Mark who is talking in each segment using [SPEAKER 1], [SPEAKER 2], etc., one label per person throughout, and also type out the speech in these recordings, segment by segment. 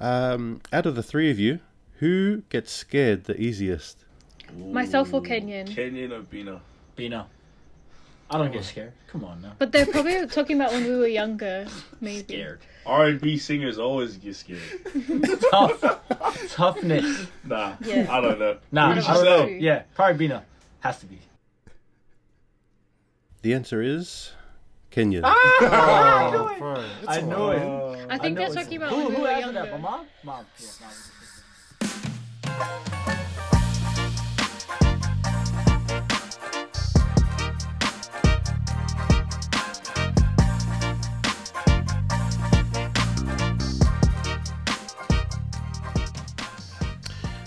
[SPEAKER 1] Um, out of the three of you, who gets scared the easiest?
[SPEAKER 2] Myself or Kenyon?
[SPEAKER 3] Kenyon or Bina?
[SPEAKER 4] Bino. I don't get scared. Come on now.
[SPEAKER 2] But they're probably talking about when we were younger, maybe.
[SPEAKER 4] Scared.
[SPEAKER 3] R and B singers always get scared.
[SPEAKER 4] Tough. Toughness.
[SPEAKER 3] Nah,
[SPEAKER 2] Yeah.
[SPEAKER 3] I don't know.
[SPEAKER 4] Nah,
[SPEAKER 3] Who
[SPEAKER 4] I don't know. Yeah, probably Bina. Has to be.
[SPEAKER 1] The answer is Kenya. Ah!
[SPEAKER 5] Oh, bro. It's
[SPEAKER 4] I know
[SPEAKER 5] alright.
[SPEAKER 4] it.
[SPEAKER 2] I think
[SPEAKER 4] know
[SPEAKER 2] they're talking about
[SPEAKER 4] who,
[SPEAKER 2] when we
[SPEAKER 4] who
[SPEAKER 2] were
[SPEAKER 4] answered that? My mom? Mom. Yeah, mom.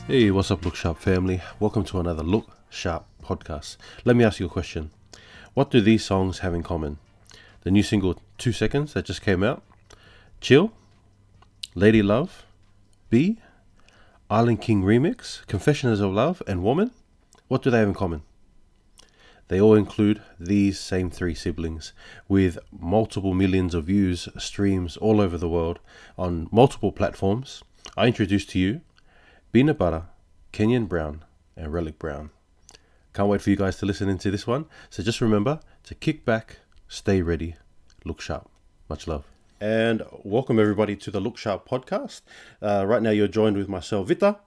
[SPEAKER 1] Hey, what's up, Look Sharp family? Welcome to another Look Sharp podcast. Let me ask you a question. What do these songs have in common? The new single Two Seconds that just came out, Chill, Lady Love, B, Island King Remix, Confessions of Love, and Woman? What do they have in common? They all include these same three siblings with multiple millions of views, streams all over the world on multiple platforms. I introduce to you Bina Butter, Kenyon Brown, and Relic Brown. Can't wait for you guys to listen into this one. So just remember to kick back, stay ready, look sharp. Much love. And welcome everybody to the Look Sharp podcast. Uh, right now you're joined with myself, Vita,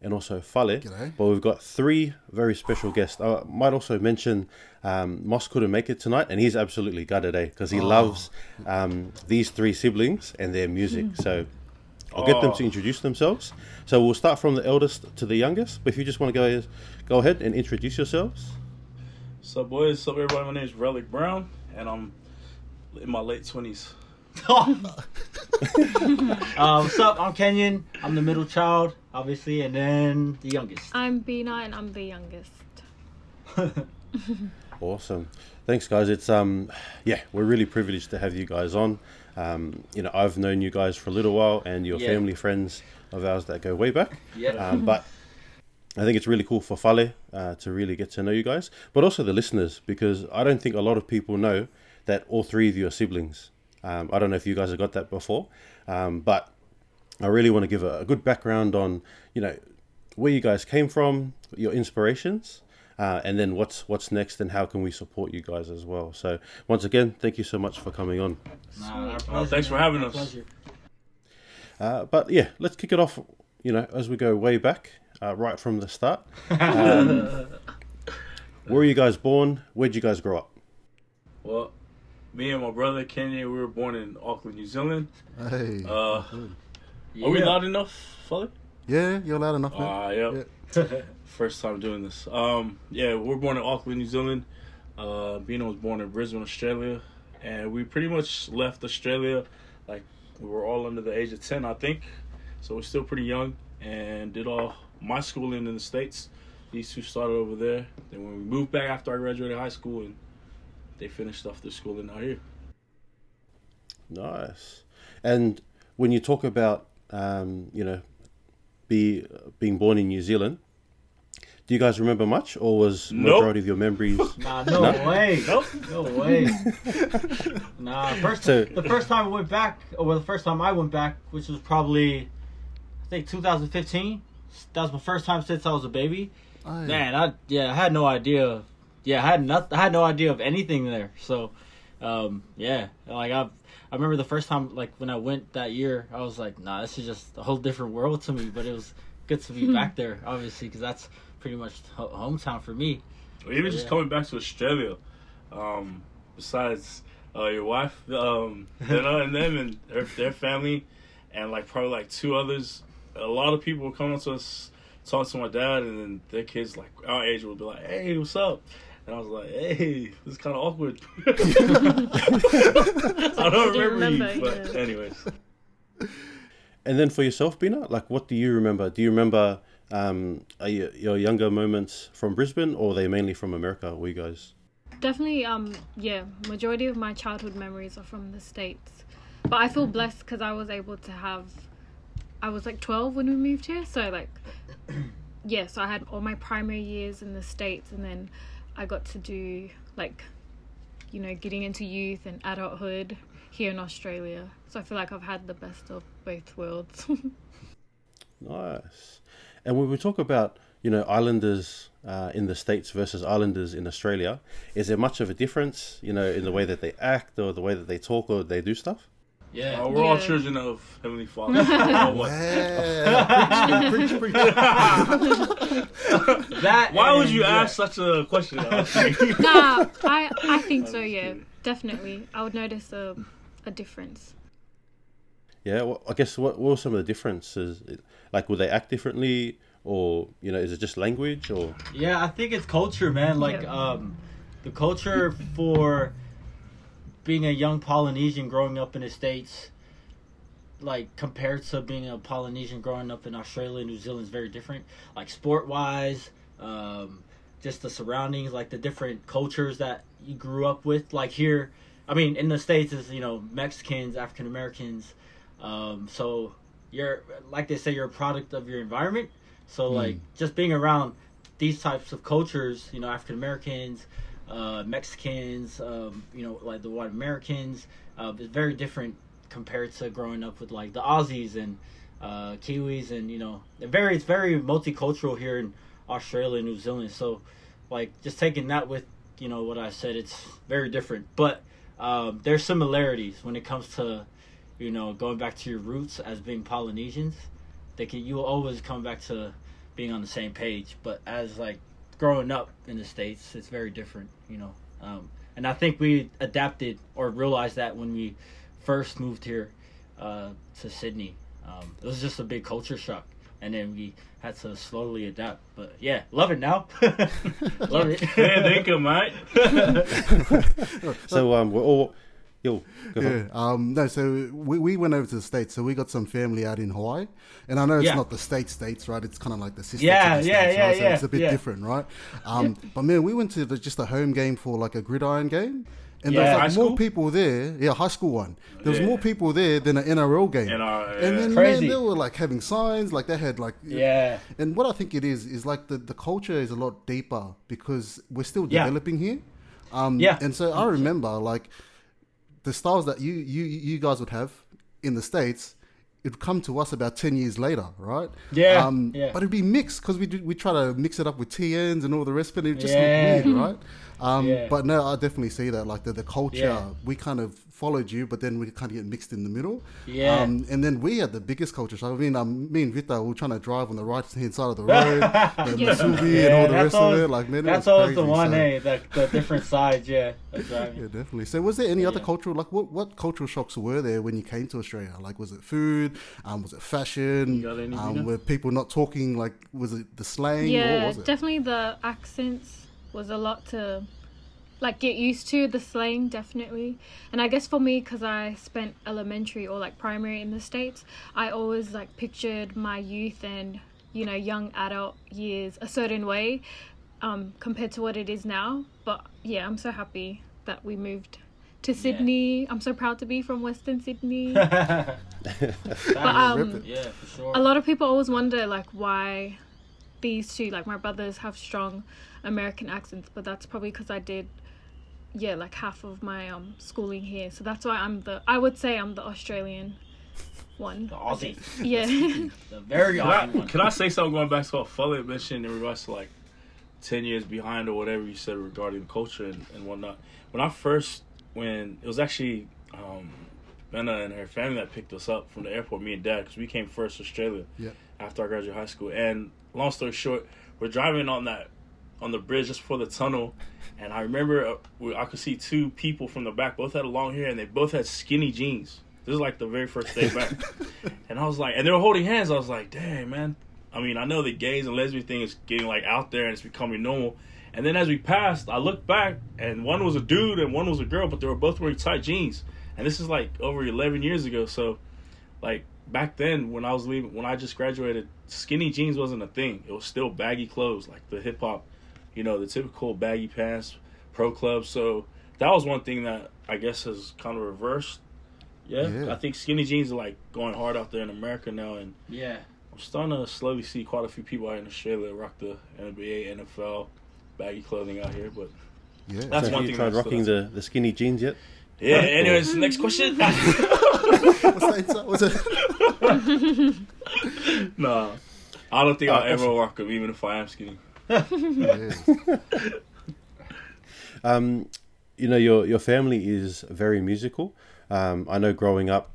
[SPEAKER 1] and also Fale.
[SPEAKER 5] G'day.
[SPEAKER 1] But we've got three very special guests. I might also mention um, Moss couldn't make it tonight, and he's absolutely gutted, eh? Because he loves um, these three siblings and their music. So I'll get them to introduce themselves. So we'll start from the eldest to the youngest. But if you just want to go go ahead and introduce yourselves.
[SPEAKER 3] What's up, boys? What's up, everybody? My name is Relic Brown, and I'm in my late twenties.
[SPEAKER 4] Uh, what's up? I'm Kenyon. I'm the middle child, obviously, and then the youngest.
[SPEAKER 2] I'm Bina and I'm the youngest.
[SPEAKER 1] Awesome. Thanks, guys. It's um, yeah, we're really privileged to have you guys on. Um, you know, I've known you guys for a little while, and you're
[SPEAKER 4] Yeah.
[SPEAKER 1] family friends of ours that go way back.
[SPEAKER 4] Yeah.
[SPEAKER 1] Um, but I think it's really cool for Fale uh, to really get to know you guys, but also the listeners, because I don't think a lot of people know that all three of you are siblings. Um, I don't know if you guys have got that before, um, but I really want to give a, a good background on, you know, where you guys came from, your inspirations, uh, and then what's what's next, and how can we support you guys as well. So once again, thank you so much for coming on.
[SPEAKER 4] Nah, our
[SPEAKER 3] thanks for having
[SPEAKER 4] Our
[SPEAKER 3] us.
[SPEAKER 1] Uh, but yeah, let's kick it off. You know, as we go way back, uh, right from the start. Um, where were you guys born? Where'd you guys grow up?
[SPEAKER 3] Well, me and my brother Kenyon, we were born in Auckland, New Zealand.
[SPEAKER 5] Hey.
[SPEAKER 3] Uh,
[SPEAKER 5] good.
[SPEAKER 4] Yeah.
[SPEAKER 3] Are we loud enough, fella?
[SPEAKER 5] yeah, you're loud enough, man.
[SPEAKER 3] Ah, yep. First time doing this. Um, yeah, we were born in Auckland, New Zealand. Uh, Bina was born in Brisbane, Australia, and we pretty much left Australia like we were all under the age of ten, I think. So we're still pretty young, and did all my schooling in the states. These two started over there. Then when we moved back after I graduated high school, and they finished off their schooling out here.
[SPEAKER 1] Nice. And when you talk about, um, you know, be being born in New Zealand, do you guys remember much, or was
[SPEAKER 3] Nope.
[SPEAKER 1] majority of your memories?
[SPEAKER 4] Nah, no,
[SPEAKER 1] No?
[SPEAKER 4] way.
[SPEAKER 3] Nope.
[SPEAKER 4] No way. nah, first
[SPEAKER 1] So-
[SPEAKER 4] the first time I went back, or the first time I went back, which was probably, I think 2015. That was my first time since I was a baby.
[SPEAKER 5] Aye.
[SPEAKER 4] Man, I yeah, I had no idea. Yeah, I had not, I had no idea of anything there. So, um, yeah, like I, I remember the first time, like when I went that year, I was like, nah, this is just a whole different world to me. But it was good to be back there, obviously, because that's pretty much ho- hometown for me.
[SPEAKER 3] Or even just
[SPEAKER 4] Yeah.
[SPEAKER 3] coming back to Australia. Um, besides uh, your wife, um, Dana and them and their, their family, and like probably like two others. A lot of people would come up to us, talk to my dad, and then their kids like our age would be like, "Hey, what's up?" And I was like, "Hey, this is kind of awkward." I don't
[SPEAKER 2] You
[SPEAKER 3] remember,
[SPEAKER 2] remember,
[SPEAKER 3] you, but
[SPEAKER 2] yeah.
[SPEAKER 3] anyways,
[SPEAKER 1] And then for yourself, Bina, like what do you remember? Do you remember um, are you, your younger moments from Brisbane, or are they mainly from America? Were you guys?
[SPEAKER 2] Definitely, um, yeah, majority of my childhood memories are from the States. But I feel blessed because I was able to have, I was like 12 when we moved here. So, like, yeah, so I had all my primary years in the States and then I got to do, like, you know, getting into youth and adulthood here in Australia. So I feel like I've had the best of both worlds.
[SPEAKER 1] Nice. And when we talk about, you know, islanders uh, in the States versus islanders in Australia, is there much of a difference, you know, in the way that they act or the way that they talk or they do stuff?
[SPEAKER 4] Yeah.
[SPEAKER 3] Uh, we're all children of Heavenly Father. Oh, what?
[SPEAKER 5] Yeah. preach, preach, preach.
[SPEAKER 4] that.
[SPEAKER 3] Why would you
[SPEAKER 4] yeah.
[SPEAKER 3] ask such a question?
[SPEAKER 2] nah, I I think so. Yeah, definitely. I would notice a a difference.
[SPEAKER 1] Yeah, well, I guess what, what were some of the differences? Like, would they act differently or, you know, is it just language or?
[SPEAKER 4] Yeah, I think it's culture, man. Like,
[SPEAKER 2] Yeah.
[SPEAKER 4] um, the culture for being a young Polynesian growing up in the States, like, compared to being a Polynesian growing up in Australia and New Zealand is very different. Like, sport wise, um, just the surroundings, like, the different cultures that you grew up with. Like, here, I mean, in the States, is, you know, Mexicans, African Americans. Um, so, you're, like they say, you're a product of your environment. So, like, just being around these types of cultures, you know, African Americans, uh, Mexicans, um, you know, like the white Americans, uh, is very different compared to growing up with like the Aussies and uh, Kiwis, and you know, very it's very multicultural here in Australia and New Zealand. So, like, just taking that with you know what I said, it's very different, but um, there's similarities when it comes to you know going back to your roots as being Polynesians. They can you will always come back to being on the same page, but as like growing up in the states, it's very different, you know. Um, and I think we adapted or realized that when we first moved here uh, to Sydney. Um, it was just a big culture shock, and then we had to slowly adapt. But yeah, love it now. love it.
[SPEAKER 3] Yeah, thank you, mate.
[SPEAKER 1] So, um, we're all, yo,
[SPEAKER 5] Yeah. Um, no, so we, we went over to the States. So we got some family out in Hawaii. And I know it's
[SPEAKER 4] Yeah.
[SPEAKER 5] not the state states, right? It's kind of like the sister
[SPEAKER 4] Yeah,
[SPEAKER 5] the
[SPEAKER 4] yeah,
[SPEAKER 5] states,
[SPEAKER 4] yeah,
[SPEAKER 5] right? So
[SPEAKER 4] yeah,
[SPEAKER 5] it's a bit
[SPEAKER 4] yeah.
[SPEAKER 5] different, right? Um, But man, we went to the, just a home game for like a gridiron game. And
[SPEAKER 4] Yeah.
[SPEAKER 5] there was like more
[SPEAKER 3] school?
[SPEAKER 5] people there. Yeah, high school one. There was
[SPEAKER 3] Yeah.
[SPEAKER 5] more people there than an NRL game.
[SPEAKER 3] NRL,
[SPEAKER 5] and then
[SPEAKER 3] yeah.
[SPEAKER 5] man, they were like having signs, like they had like
[SPEAKER 4] yeah,
[SPEAKER 5] and what I think it is is like the, the culture is a lot deeper because we're still
[SPEAKER 4] Yeah.
[SPEAKER 5] developing here. Um,
[SPEAKER 4] Yeah.
[SPEAKER 5] And so I remember like the styles that you you you guys would have in the states. It'd come to us about ten years later, right?
[SPEAKER 4] Yeah,
[SPEAKER 5] Um,
[SPEAKER 4] yeah.
[SPEAKER 5] But it'd be mixed because we we try to mix it up with TNs and all the rest of it. Just
[SPEAKER 4] Yeah.
[SPEAKER 5] weird, right? Um,
[SPEAKER 4] Yeah.
[SPEAKER 5] But no, I definitely see that. Like the, the culture,
[SPEAKER 4] Yeah.
[SPEAKER 5] we kind of followed you, but then we kind of get mixed in the middle.
[SPEAKER 4] Yeah.
[SPEAKER 5] Um, and then we had the biggest culture shock. I mean, um, me and Vita we were trying to drive on the right hand side of the road, the
[SPEAKER 2] Yeah.
[SPEAKER 5] Mitsubishi and all the rest
[SPEAKER 4] always,
[SPEAKER 5] of it. Like, man, it
[SPEAKER 4] that's
[SPEAKER 5] was
[SPEAKER 4] always the one,
[SPEAKER 5] so-
[SPEAKER 4] eh? The, the different sides, yeah. of driving.
[SPEAKER 5] Yeah, definitely. So, was there any other cultural, like, what, what cultural shocks were there when you came to Australia? Like, was it food? Um, was it fashion?
[SPEAKER 3] You got
[SPEAKER 5] um, were people not talking? Like, was it the slang? what
[SPEAKER 2] Yeah,
[SPEAKER 5] was it?
[SPEAKER 2] definitely the accents was a lot to like get used to the slang definitely. And i guess for me because i spent elementary or like primary in the states i always like pictured my youth and you know young adult years a certain way um compared to what it is now. But yeah i'm so happy that we moved to sydney. I'm so proud to be from western sydney.
[SPEAKER 4] But,
[SPEAKER 2] um,
[SPEAKER 4] yeah, for sure.
[SPEAKER 2] a lot of people always wonder like why these two like my brothers have strong american accents but that's probably because i did yeah like half of my um schooling here so that's why i'm the i would say i'm the australian one
[SPEAKER 4] the Aussie.
[SPEAKER 2] yeah
[SPEAKER 4] The very
[SPEAKER 3] Can I,
[SPEAKER 4] Aussie one.
[SPEAKER 3] can I say something going back to what Fale mentioned in regards to like 10 years behind or whatever you said regarding culture and, and whatnot? When I first, when it was actually um, Benna and her family that picked us up from the airport, me and dad, because we came first to Australia
[SPEAKER 5] Yeah.
[SPEAKER 3] after I graduated high school. And long story short, we're driving on that on the bridge just before the tunnel, and I remember uh, we, I could see two people from the back. Both had long hair, and they both had skinny jeans. This is like the very first day back, and I was like, and they were holding hands. I was like, dang man. I mean, I know the gays and lesbian thing is getting like out there and it's becoming normal. And then as we passed, I looked back, and one was a dude and one was a girl, but they were both wearing tight jeans. And this is like over 11 years ago, so like back then when I was leaving, when I just graduated, skinny jeans wasn't a thing. It was still baggy clothes, like the hip hop, you know, the typical baggy pants, pro clubs. So that was one thing that I guess has kind of reversed. Yeah,
[SPEAKER 5] Yeah.
[SPEAKER 3] I think skinny jeans are like going hard out there in America now, and
[SPEAKER 4] Yeah.
[SPEAKER 3] I'm starting to slowly see quite a few people out in Australia rock the NBA, NFL, baggy clothing out here. But
[SPEAKER 5] Yeah.
[SPEAKER 3] That's
[SPEAKER 1] so
[SPEAKER 3] one
[SPEAKER 1] you
[SPEAKER 3] thing
[SPEAKER 1] tried rocking the, the skinny jeans yet?
[SPEAKER 3] Yeah. Anyways, next question.
[SPEAKER 5] What's that? inside? What's it?
[SPEAKER 3] nah, I don't think
[SPEAKER 1] Uh,
[SPEAKER 3] I'll ever rock them, even if I am skinny.
[SPEAKER 5] Yeah.
[SPEAKER 1] Um, you know, your your family is very musical. Um, I know growing up,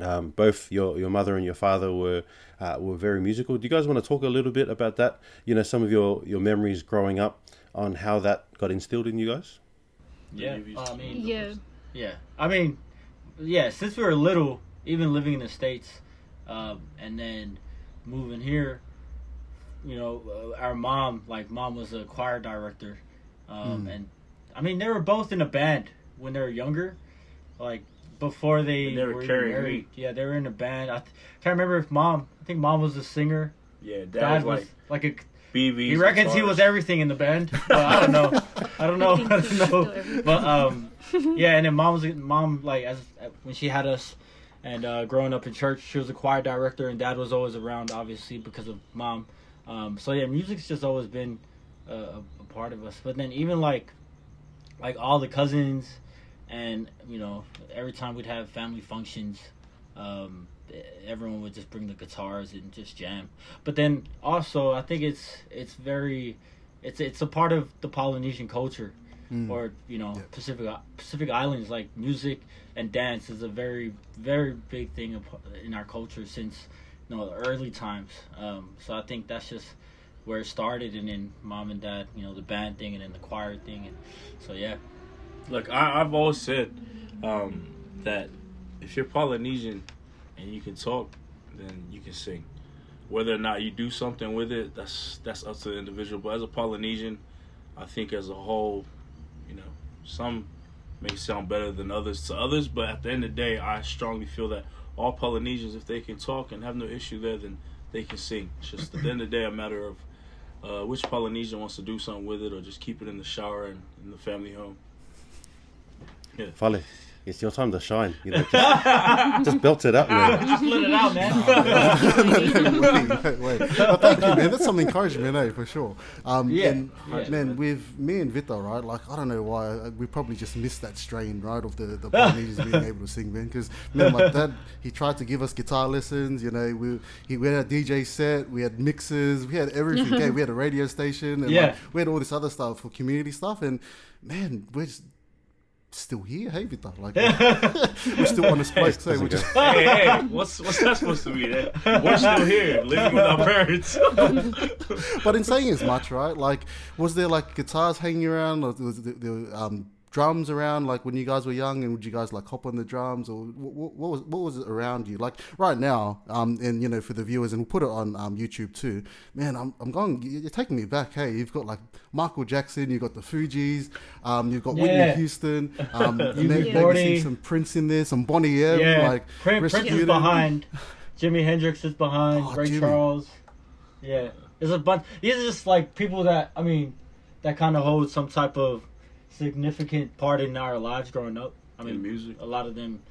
[SPEAKER 1] um, both your your mother and your father were uh, were very musical. Do you guys want to talk a little bit about that? You know, some of your your memories growing up on how that got instilled in you guys.
[SPEAKER 4] Yeah,
[SPEAKER 3] Maybe-
[SPEAKER 4] I mean,
[SPEAKER 2] Yeah.
[SPEAKER 4] Yeah, I mean, yeah. Since we were little, even living in the states, um, and then moving here, you know, uh, our mom, like, mom was a choir director, um, and I mean, they were both in a band when they were younger, like before they,
[SPEAKER 3] They never
[SPEAKER 4] were even
[SPEAKER 3] carried
[SPEAKER 4] married. Yeah, they were in a band. I th- can't remember if mom. I think mom was a singer.
[SPEAKER 3] Yeah, dad,
[SPEAKER 4] Dad
[SPEAKER 3] was
[SPEAKER 4] was
[SPEAKER 3] like
[SPEAKER 4] like a
[SPEAKER 3] BV.
[SPEAKER 4] he reckons he was everything in the band. But I don't know. I don't know. I don't know. But um, yeah. And then mom was mom like as when she had us, and uh, growing up in church, she was a choir director, and dad was always around, obviously because of mom. Um, so yeah, music's just always been a, a, a part of us. But then even like, like all the cousins, and you know, every time we'd have family functions, um, everyone would just bring the guitars and just jam. But then also, I think it's it's very, it's it's a part of the Polynesian culture, or you know
[SPEAKER 5] Yeah.
[SPEAKER 4] Pacific Pacific Islands. Like music and dance is a very very big thing in our culture since know the early times. Um, so I think that's just where it started, and then mom and dad, you know, the band thing, and then the choir thing, and so yeah.
[SPEAKER 3] Look, I, I've always said um, that if you're Polynesian and you can talk, then you can sing. Whether or not you do something with it, that's that's up to the individual. But as a Polynesian, I think as a whole, you know, some may sound better than others to others. But at the end of the day, I strongly feel that all Polynesians, if they can talk and have no issue there, then they can sing. It's just at the end of the day, a matter of uh, which Polynesian wants to do something with it or just keep it in the shower and in the family home.
[SPEAKER 1] Fale, it's your time to shine. You know, just, just belt it up, man.
[SPEAKER 4] Just let it out, man.
[SPEAKER 5] wait, wait. Thank you, man. That's some encouragement, eh, for sure. Um,
[SPEAKER 4] Yeah,
[SPEAKER 5] and,
[SPEAKER 4] yeah.
[SPEAKER 5] man, with me and Vita, right? Like, I don't know why uh, we probably just missed that strain, right, of the the Polynesians being able to sing, man. Because man, my dad, he tried to give us guitar lessons. You know, we he we had a DJ set, we had mixes, we had everything. okay, we had a radio station, and
[SPEAKER 4] Yeah.
[SPEAKER 5] like, we had all this other stuff for community stuff. And man, we're just still here, hey Vita, like we're still on the spike, so
[SPEAKER 1] doesn't
[SPEAKER 5] we just.
[SPEAKER 3] hey, hey, what's what's that supposed to be? That we're still here, living with our parents.
[SPEAKER 5] but in saying as much, right? Like, was there like guitars hanging around, or was there, there um, drums around? Like when you guys were young, and would you guys like hop on the drums, or what, what was what was it around you? Like right now, um, and you know for the viewers, and we'll put it on um, YouTube too. Man, I'm I'm going. You're taking me back. Hey, you've got like Michael Jackson, you've got the Fugees, um, you've got Whitney Houston, um, then
[SPEAKER 2] Yeah.
[SPEAKER 5] maybe see some Prince in there, some Boney M,
[SPEAKER 4] Yeah,
[SPEAKER 5] like
[SPEAKER 4] Prince, Prince is behind. Jimi Hendrix is behind.
[SPEAKER 5] Oh,
[SPEAKER 4] Ray
[SPEAKER 5] Jimmy.
[SPEAKER 4] Charles. Yeah, there's a bunch. These are just like people that I mean, that kind of hold some type of significant part in our lives growing up. I mean,
[SPEAKER 3] In music.
[SPEAKER 4] a lot of them,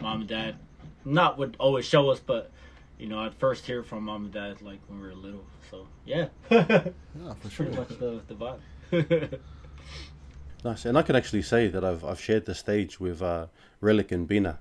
[SPEAKER 4] mom and dad, not would always show us, but you know, I'd first hear from mom and dad like when we were little. So yeah,
[SPEAKER 5] Yeah, for sure.
[SPEAKER 4] pretty much the the vibe.
[SPEAKER 1] Nice, and I can actually say that I've I've shared the stage with uh, Relic and Bina.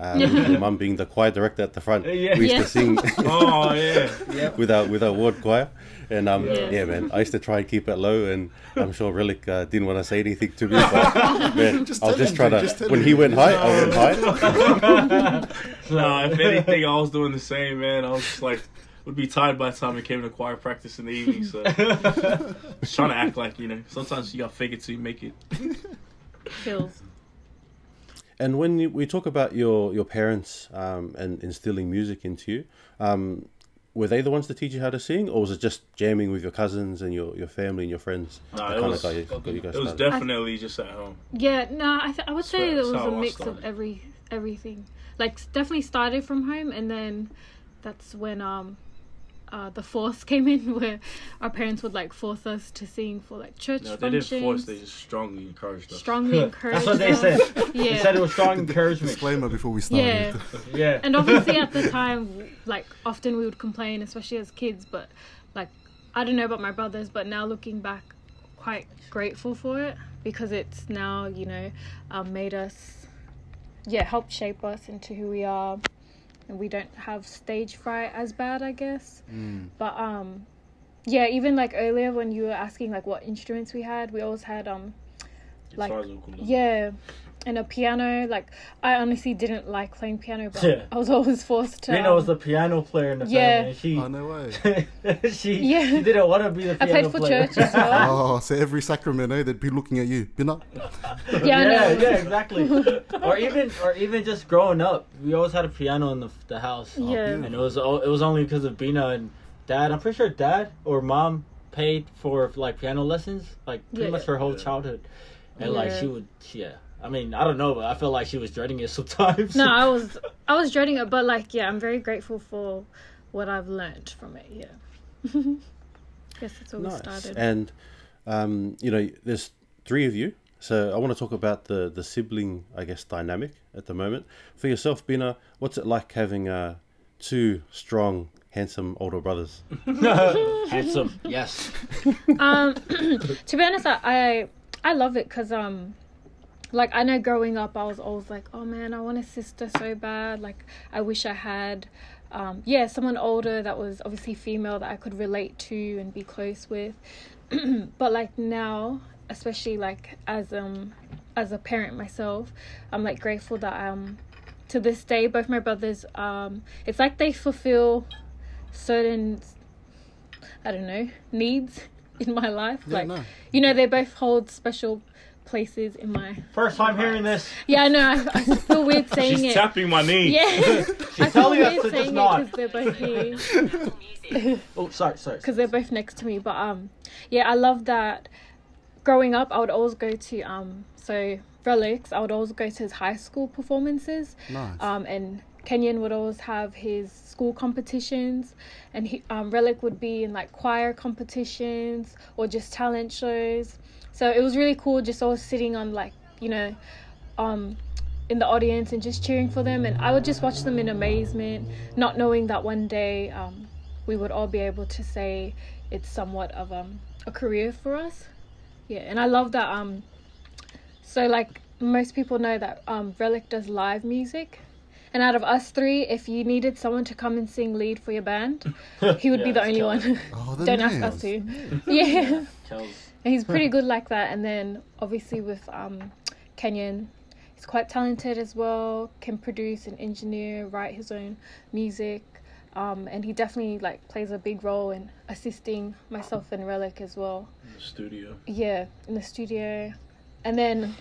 [SPEAKER 1] Um, with my mum being the choir director at the front,
[SPEAKER 4] Yeah.
[SPEAKER 1] we used
[SPEAKER 2] Yeah.
[SPEAKER 1] to sing
[SPEAKER 3] Oh yeah,
[SPEAKER 4] yep.
[SPEAKER 1] with our with our ward choir, and um,
[SPEAKER 2] Yeah.
[SPEAKER 1] yeah, man, I used to try and keep it low, and I'm sure Relic uh, didn't want to say anything to me, but man,
[SPEAKER 5] Just
[SPEAKER 1] I was just
[SPEAKER 5] him,
[SPEAKER 1] trying to.
[SPEAKER 5] just
[SPEAKER 1] when he went high, I went high.
[SPEAKER 3] no. If anything, I was doing the same, man. I was just like, would be tired by the time it came to choir practice in the evening. So just trying to act like you know. Sometimes you gotta fake it till you make it.
[SPEAKER 2] Feels.
[SPEAKER 1] And when you, we talk about your your parents um, and instilling music into you, um, were they the ones to teach you how to sing, or was it just jamming with your cousins and your, your family and your friends?
[SPEAKER 3] No, it
[SPEAKER 1] kinda
[SPEAKER 3] was-
[SPEAKER 1] got you, got you guys
[SPEAKER 3] It was
[SPEAKER 1] started?
[SPEAKER 3] definitely just at home.
[SPEAKER 2] Yeah, no, I, th- I would say it was
[SPEAKER 3] a
[SPEAKER 2] a
[SPEAKER 3] I
[SPEAKER 2] mix of every everything. Like definitely started from home, and then that's when um uh the force came in, where our parents would like force us to sing for like church
[SPEAKER 3] No, they didn't force. They just strongly encouraged us.
[SPEAKER 2] strongly encouraged.
[SPEAKER 4] That's what they
[SPEAKER 2] us.
[SPEAKER 4] said.
[SPEAKER 2] Yeah.
[SPEAKER 4] They said it was strong encouragement.
[SPEAKER 5] Disclaimer before we start.
[SPEAKER 2] Yeah.
[SPEAKER 4] Yeah.
[SPEAKER 2] and obviously at the time like often we would complain especially as kids but like i don't know about my brothers but now looking back quite grateful for it because it's now you know um, made us yeah helped shape us into who we are, and we don't have stage fright as bad, I guess.
[SPEAKER 5] Mm.
[SPEAKER 2] But um, yeah, even like earlier when you were asking like what instruments we had, we always had um like yeah, and a piano. Like I honestly didn't like playing piano, but
[SPEAKER 4] Yeah.
[SPEAKER 2] I was always forced to.
[SPEAKER 4] Rena
[SPEAKER 2] um,
[SPEAKER 4] was the piano player in the
[SPEAKER 2] Yeah.
[SPEAKER 4] family.
[SPEAKER 5] Oh no way.
[SPEAKER 4] she, she,
[SPEAKER 2] Yeah.
[SPEAKER 4] she didn't want to be the Piano
[SPEAKER 2] I
[SPEAKER 4] piano
[SPEAKER 2] played for
[SPEAKER 4] player.
[SPEAKER 2] church as well.
[SPEAKER 5] Oh, so every Sacramento they'd be looking at you. Bina.
[SPEAKER 2] Yeah, I
[SPEAKER 4] yeah,
[SPEAKER 2] know.
[SPEAKER 4] yeah, exactly. or even, or even just growing up, we always had a piano in the the house.
[SPEAKER 5] Oh,
[SPEAKER 2] Yeah.
[SPEAKER 5] beautiful.
[SPEAKER 4] and it was it was only because of Bina and Dad. I'm pretty sure Dad or Mom paid for like piano lessons, like pretty
[SPEAKER 2] Yeah.
[SPEAKER 4] much her whole
[SPEAKER 3] Yeah.
[SPEAKER 4] childhood, and like she would, yeah. I mean, I don't know, but I felt like she was dreading it sometimes.
[SPEAKER 2] No, I was I was dreading it, but like yeah, I'm very grateful for what I've learned from it. Yeah. Guess that's where we
[SPEAKER 1] Nice.
[SPEAKER 2] started.
[SPEAKER 1] And um, you know, there's three of you, so I want to talk about the the sibling, I guess, dynamic at the moment. For yourself, Bina, what's it like having uh, two strong, handsome older brothers?
[SPEAKER 4] handsome, yes.
[SPEAKER 2] um to be honest I I, I love it because um like I know growing up I was always like oh man I want a sister so bad. Like I wish I had um yeah someone older that was obviously female that I could relate to and be close with. But like now especially like as um as a parent myself I'm like grateful that um to this day both my brothers um it's like they fulfill certain I don't know needs in my life.
[SPEAKER 5] Yeah,
[SPEAKER 2] like
[SPEAKER 5] no.
[SPEAKER 2] you know they both hold special places in my
[SPEAKER 4] First time hearing this.
[SPEAKER 2] yeah I know I, I feel weird saying
[SPEAKER 3] She's
[SPEAKER 2] it
[SPEAKER 3] tapping my knee.
[SPEAKER 2] yeah I feel
[SPEAKER 4] telling us
[SPEAKER 2] weird
[SPEAKER 4] to just
[SPEAKER 2] saying it because they're both here
[SPEAKER 4] Oh, sorry, sorry.
[SPEAKER 2] because they're both next to me. But um, yeah, I love that. Growing up, I would always go to um, so Relics. I would always go to his high school performances.
[SPEAKER 5] Nice.
[SPEAKER 2] Um, and Kenyon would always have his school competitions, and he um, Relic would be in like choir competitions or just talent shows. So it was really cool, just always sitting on like you know, um, in the audience and just cheering for them, and I would just watch them in amazement, not knowing that one day um, we would all be able to say it's somewhat of um, a career for us. Yeah, and I love that. Um, so like most people know that um, Relic does live music, and out of us three, if you needed someone to come and sing lead for your band, he would be the only
[SPEAKER 4] Kelly.
[SPEAKER 2] one.
[SPEAKER 5] Oh, the
[SPEAKER 2] Don't ask us to. Yeah.
[SPEAKER 4] Kels.
[SPEAKER 2] And he's pretty good like that. And then obviously with um, Kenyon, he's quite talented as well. Can produce and engineer, write his own music, um, and he definitely like plays a big role in assisting myself and Relic as well.
[SPEAKER 3] In the studio.
[SPEAKER 2] Yeah, in the studio, and then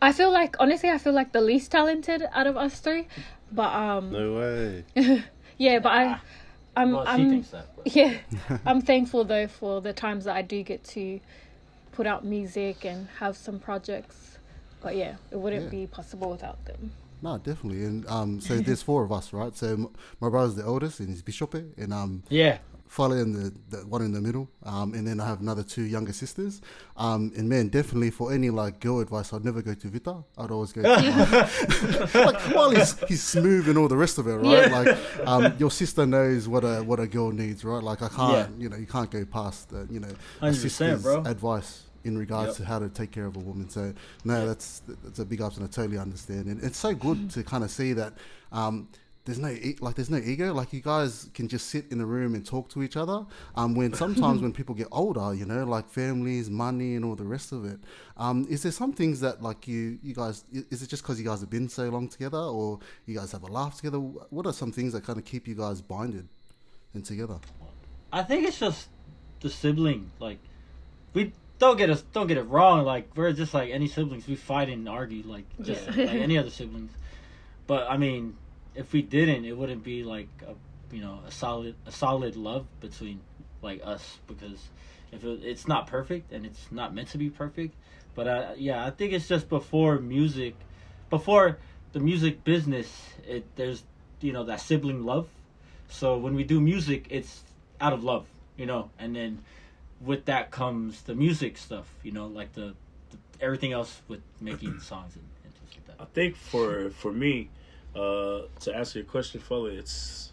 [SPEAKER 2] I feel like honestly, I feel like the least talented out of us three. But um,
[SPEAKER 1] No way.
[SPEAKER 2] yeah, but I, I'm
[SPEAKER 4] Well, she
[SPEAKER 2] I'm
[SPEAKER 4] thinks that. but-
[SPEAKER 2] yeah, I'm thankful though for the times that I do get to put out music and have some projects. But yeah, it wouldn't
[SPEAKER 5] Yeah.
[SPEAKER 2] be possible without them.
[SPEAKER 5] No, definitely. And um, so there's four of us, right? So m- my brother's the oldest, and he's Bishop, and um,
[SPEAKER 4] Yeah.
[SPEAKER 5] Fale in the, the one in the middle, um, and then I have another two younger sisters. Um, and man, definitely for any like girl advice, I'd never go to Vita. I'd always go to my, like while he's he's smooth and all the rest of it, right?
[SPEAKER 2] Yeah.
[SPEAKER 5] Like um, your sister knows what a what a girl needs, right? Like I can't,
[SPEAKER 4] Yeah.
[SPEAKER 5] you know, you can't go past uh, you know a sister's
[SPEAKER 4] bro.
[SPEAKER 5] advice in regards
[SPEAKER 4] Yep.
[SPEAKER 5] to how to take care of a woman. So no, that's that's a big ups, and I totally understand. And it's so good to kind of see that. Um, there's no e- like there's no ego like you guys can just sit in a room and talk to each other um when sometimes when people get older you know like families money and all the rest of it um is there some things that like you you guys is it just because you guys have been so long together or you guys have a laugh together what are some things that kind of keep you guys binded and together
[SPEAKER 4] I think it's just the sibling. Like, we don't get us don't get it wrong. Like, we're just like any siblings. We fight and argue like just
[SPEAKER 2] Yeah.
[SPEAKER 4] like any other siblings. But I mean, if we didn't, it wouldn't be like a you know a solid a solid love between like us because if it, it's not perfect and it's not meant to be perfect. But uh, yeah, I think it's just before music, before the music business. It there's you know that sibling love. So when we do music, it's out of love, you know, and then with that comes the music stuff, you know, like the, the everything else with making songs and, and things like
[SPEAKER 3] I think for for me, uh, to answer your question fully, it's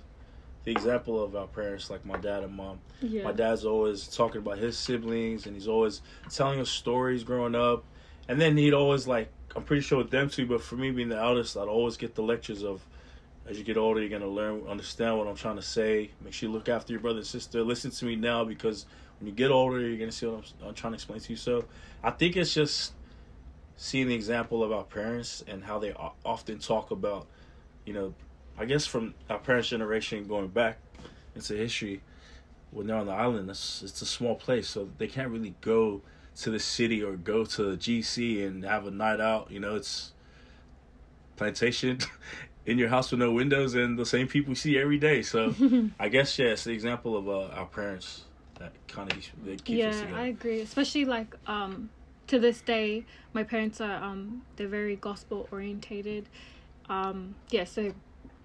[SPEAKER 3] the example of our parents, like my dad and mom.
[SPEAKER 2] Yeah.
[SPEAKER 3] My dad's always talking about his siblings, and he's always telling us stories growing up. and then he'd always like I'm pretty sure with them too, but for me being the eldest, I'd always get the lectures of as you get older, you're gonna learn, understand what I'm trying to say. Make sure you look after your brother and sister. Listen to me now because when you get older, you're gonna see what I'm, I'm trying to explain to you. So I think it's just seeing the example of our parents and how they often talk about, you know, I guess from our parents' generation going back into history, when they're on the island, it's, it's a small place, so they can't really go to the city or go to GC and have a night out. You know, it's plantation in your house with no windows and the same people you see every day. So I guess yeah, it's the example of uh, our parents that kind of that keeps us
[SPEAKER 2] yeah
[SPEAKER 3] together.
[SPEAKER 2] i agree especially like um to this day my parents are um they're very gospel orientated um yeah so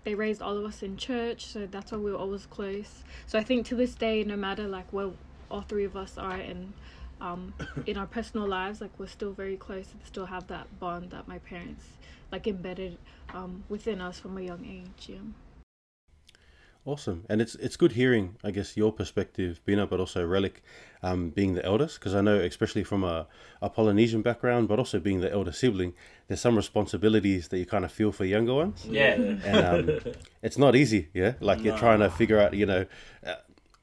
[SPEAKER 2] they raised all of us in church so that's why we were always close. So i think to this day no matter like where all three of us are and um in our personal lives like we're still very close and still have that bond that my parents like embedded um within us from a young age yeah
[SPEAKER 1] Awesome, and it's it's good hearing, I guess, your perspective, Bina, but also Relic, um, being the eldest, because I know, especially from a, a Polynesian background, but also being the elder sibling, there's some responsibilities that you kind of feel for younger ones,
[SPEAKER 4] Yeah.
[SPEAKER 1] and um, it's not easy, yeah. Like you're trying to figure out, you know, uh,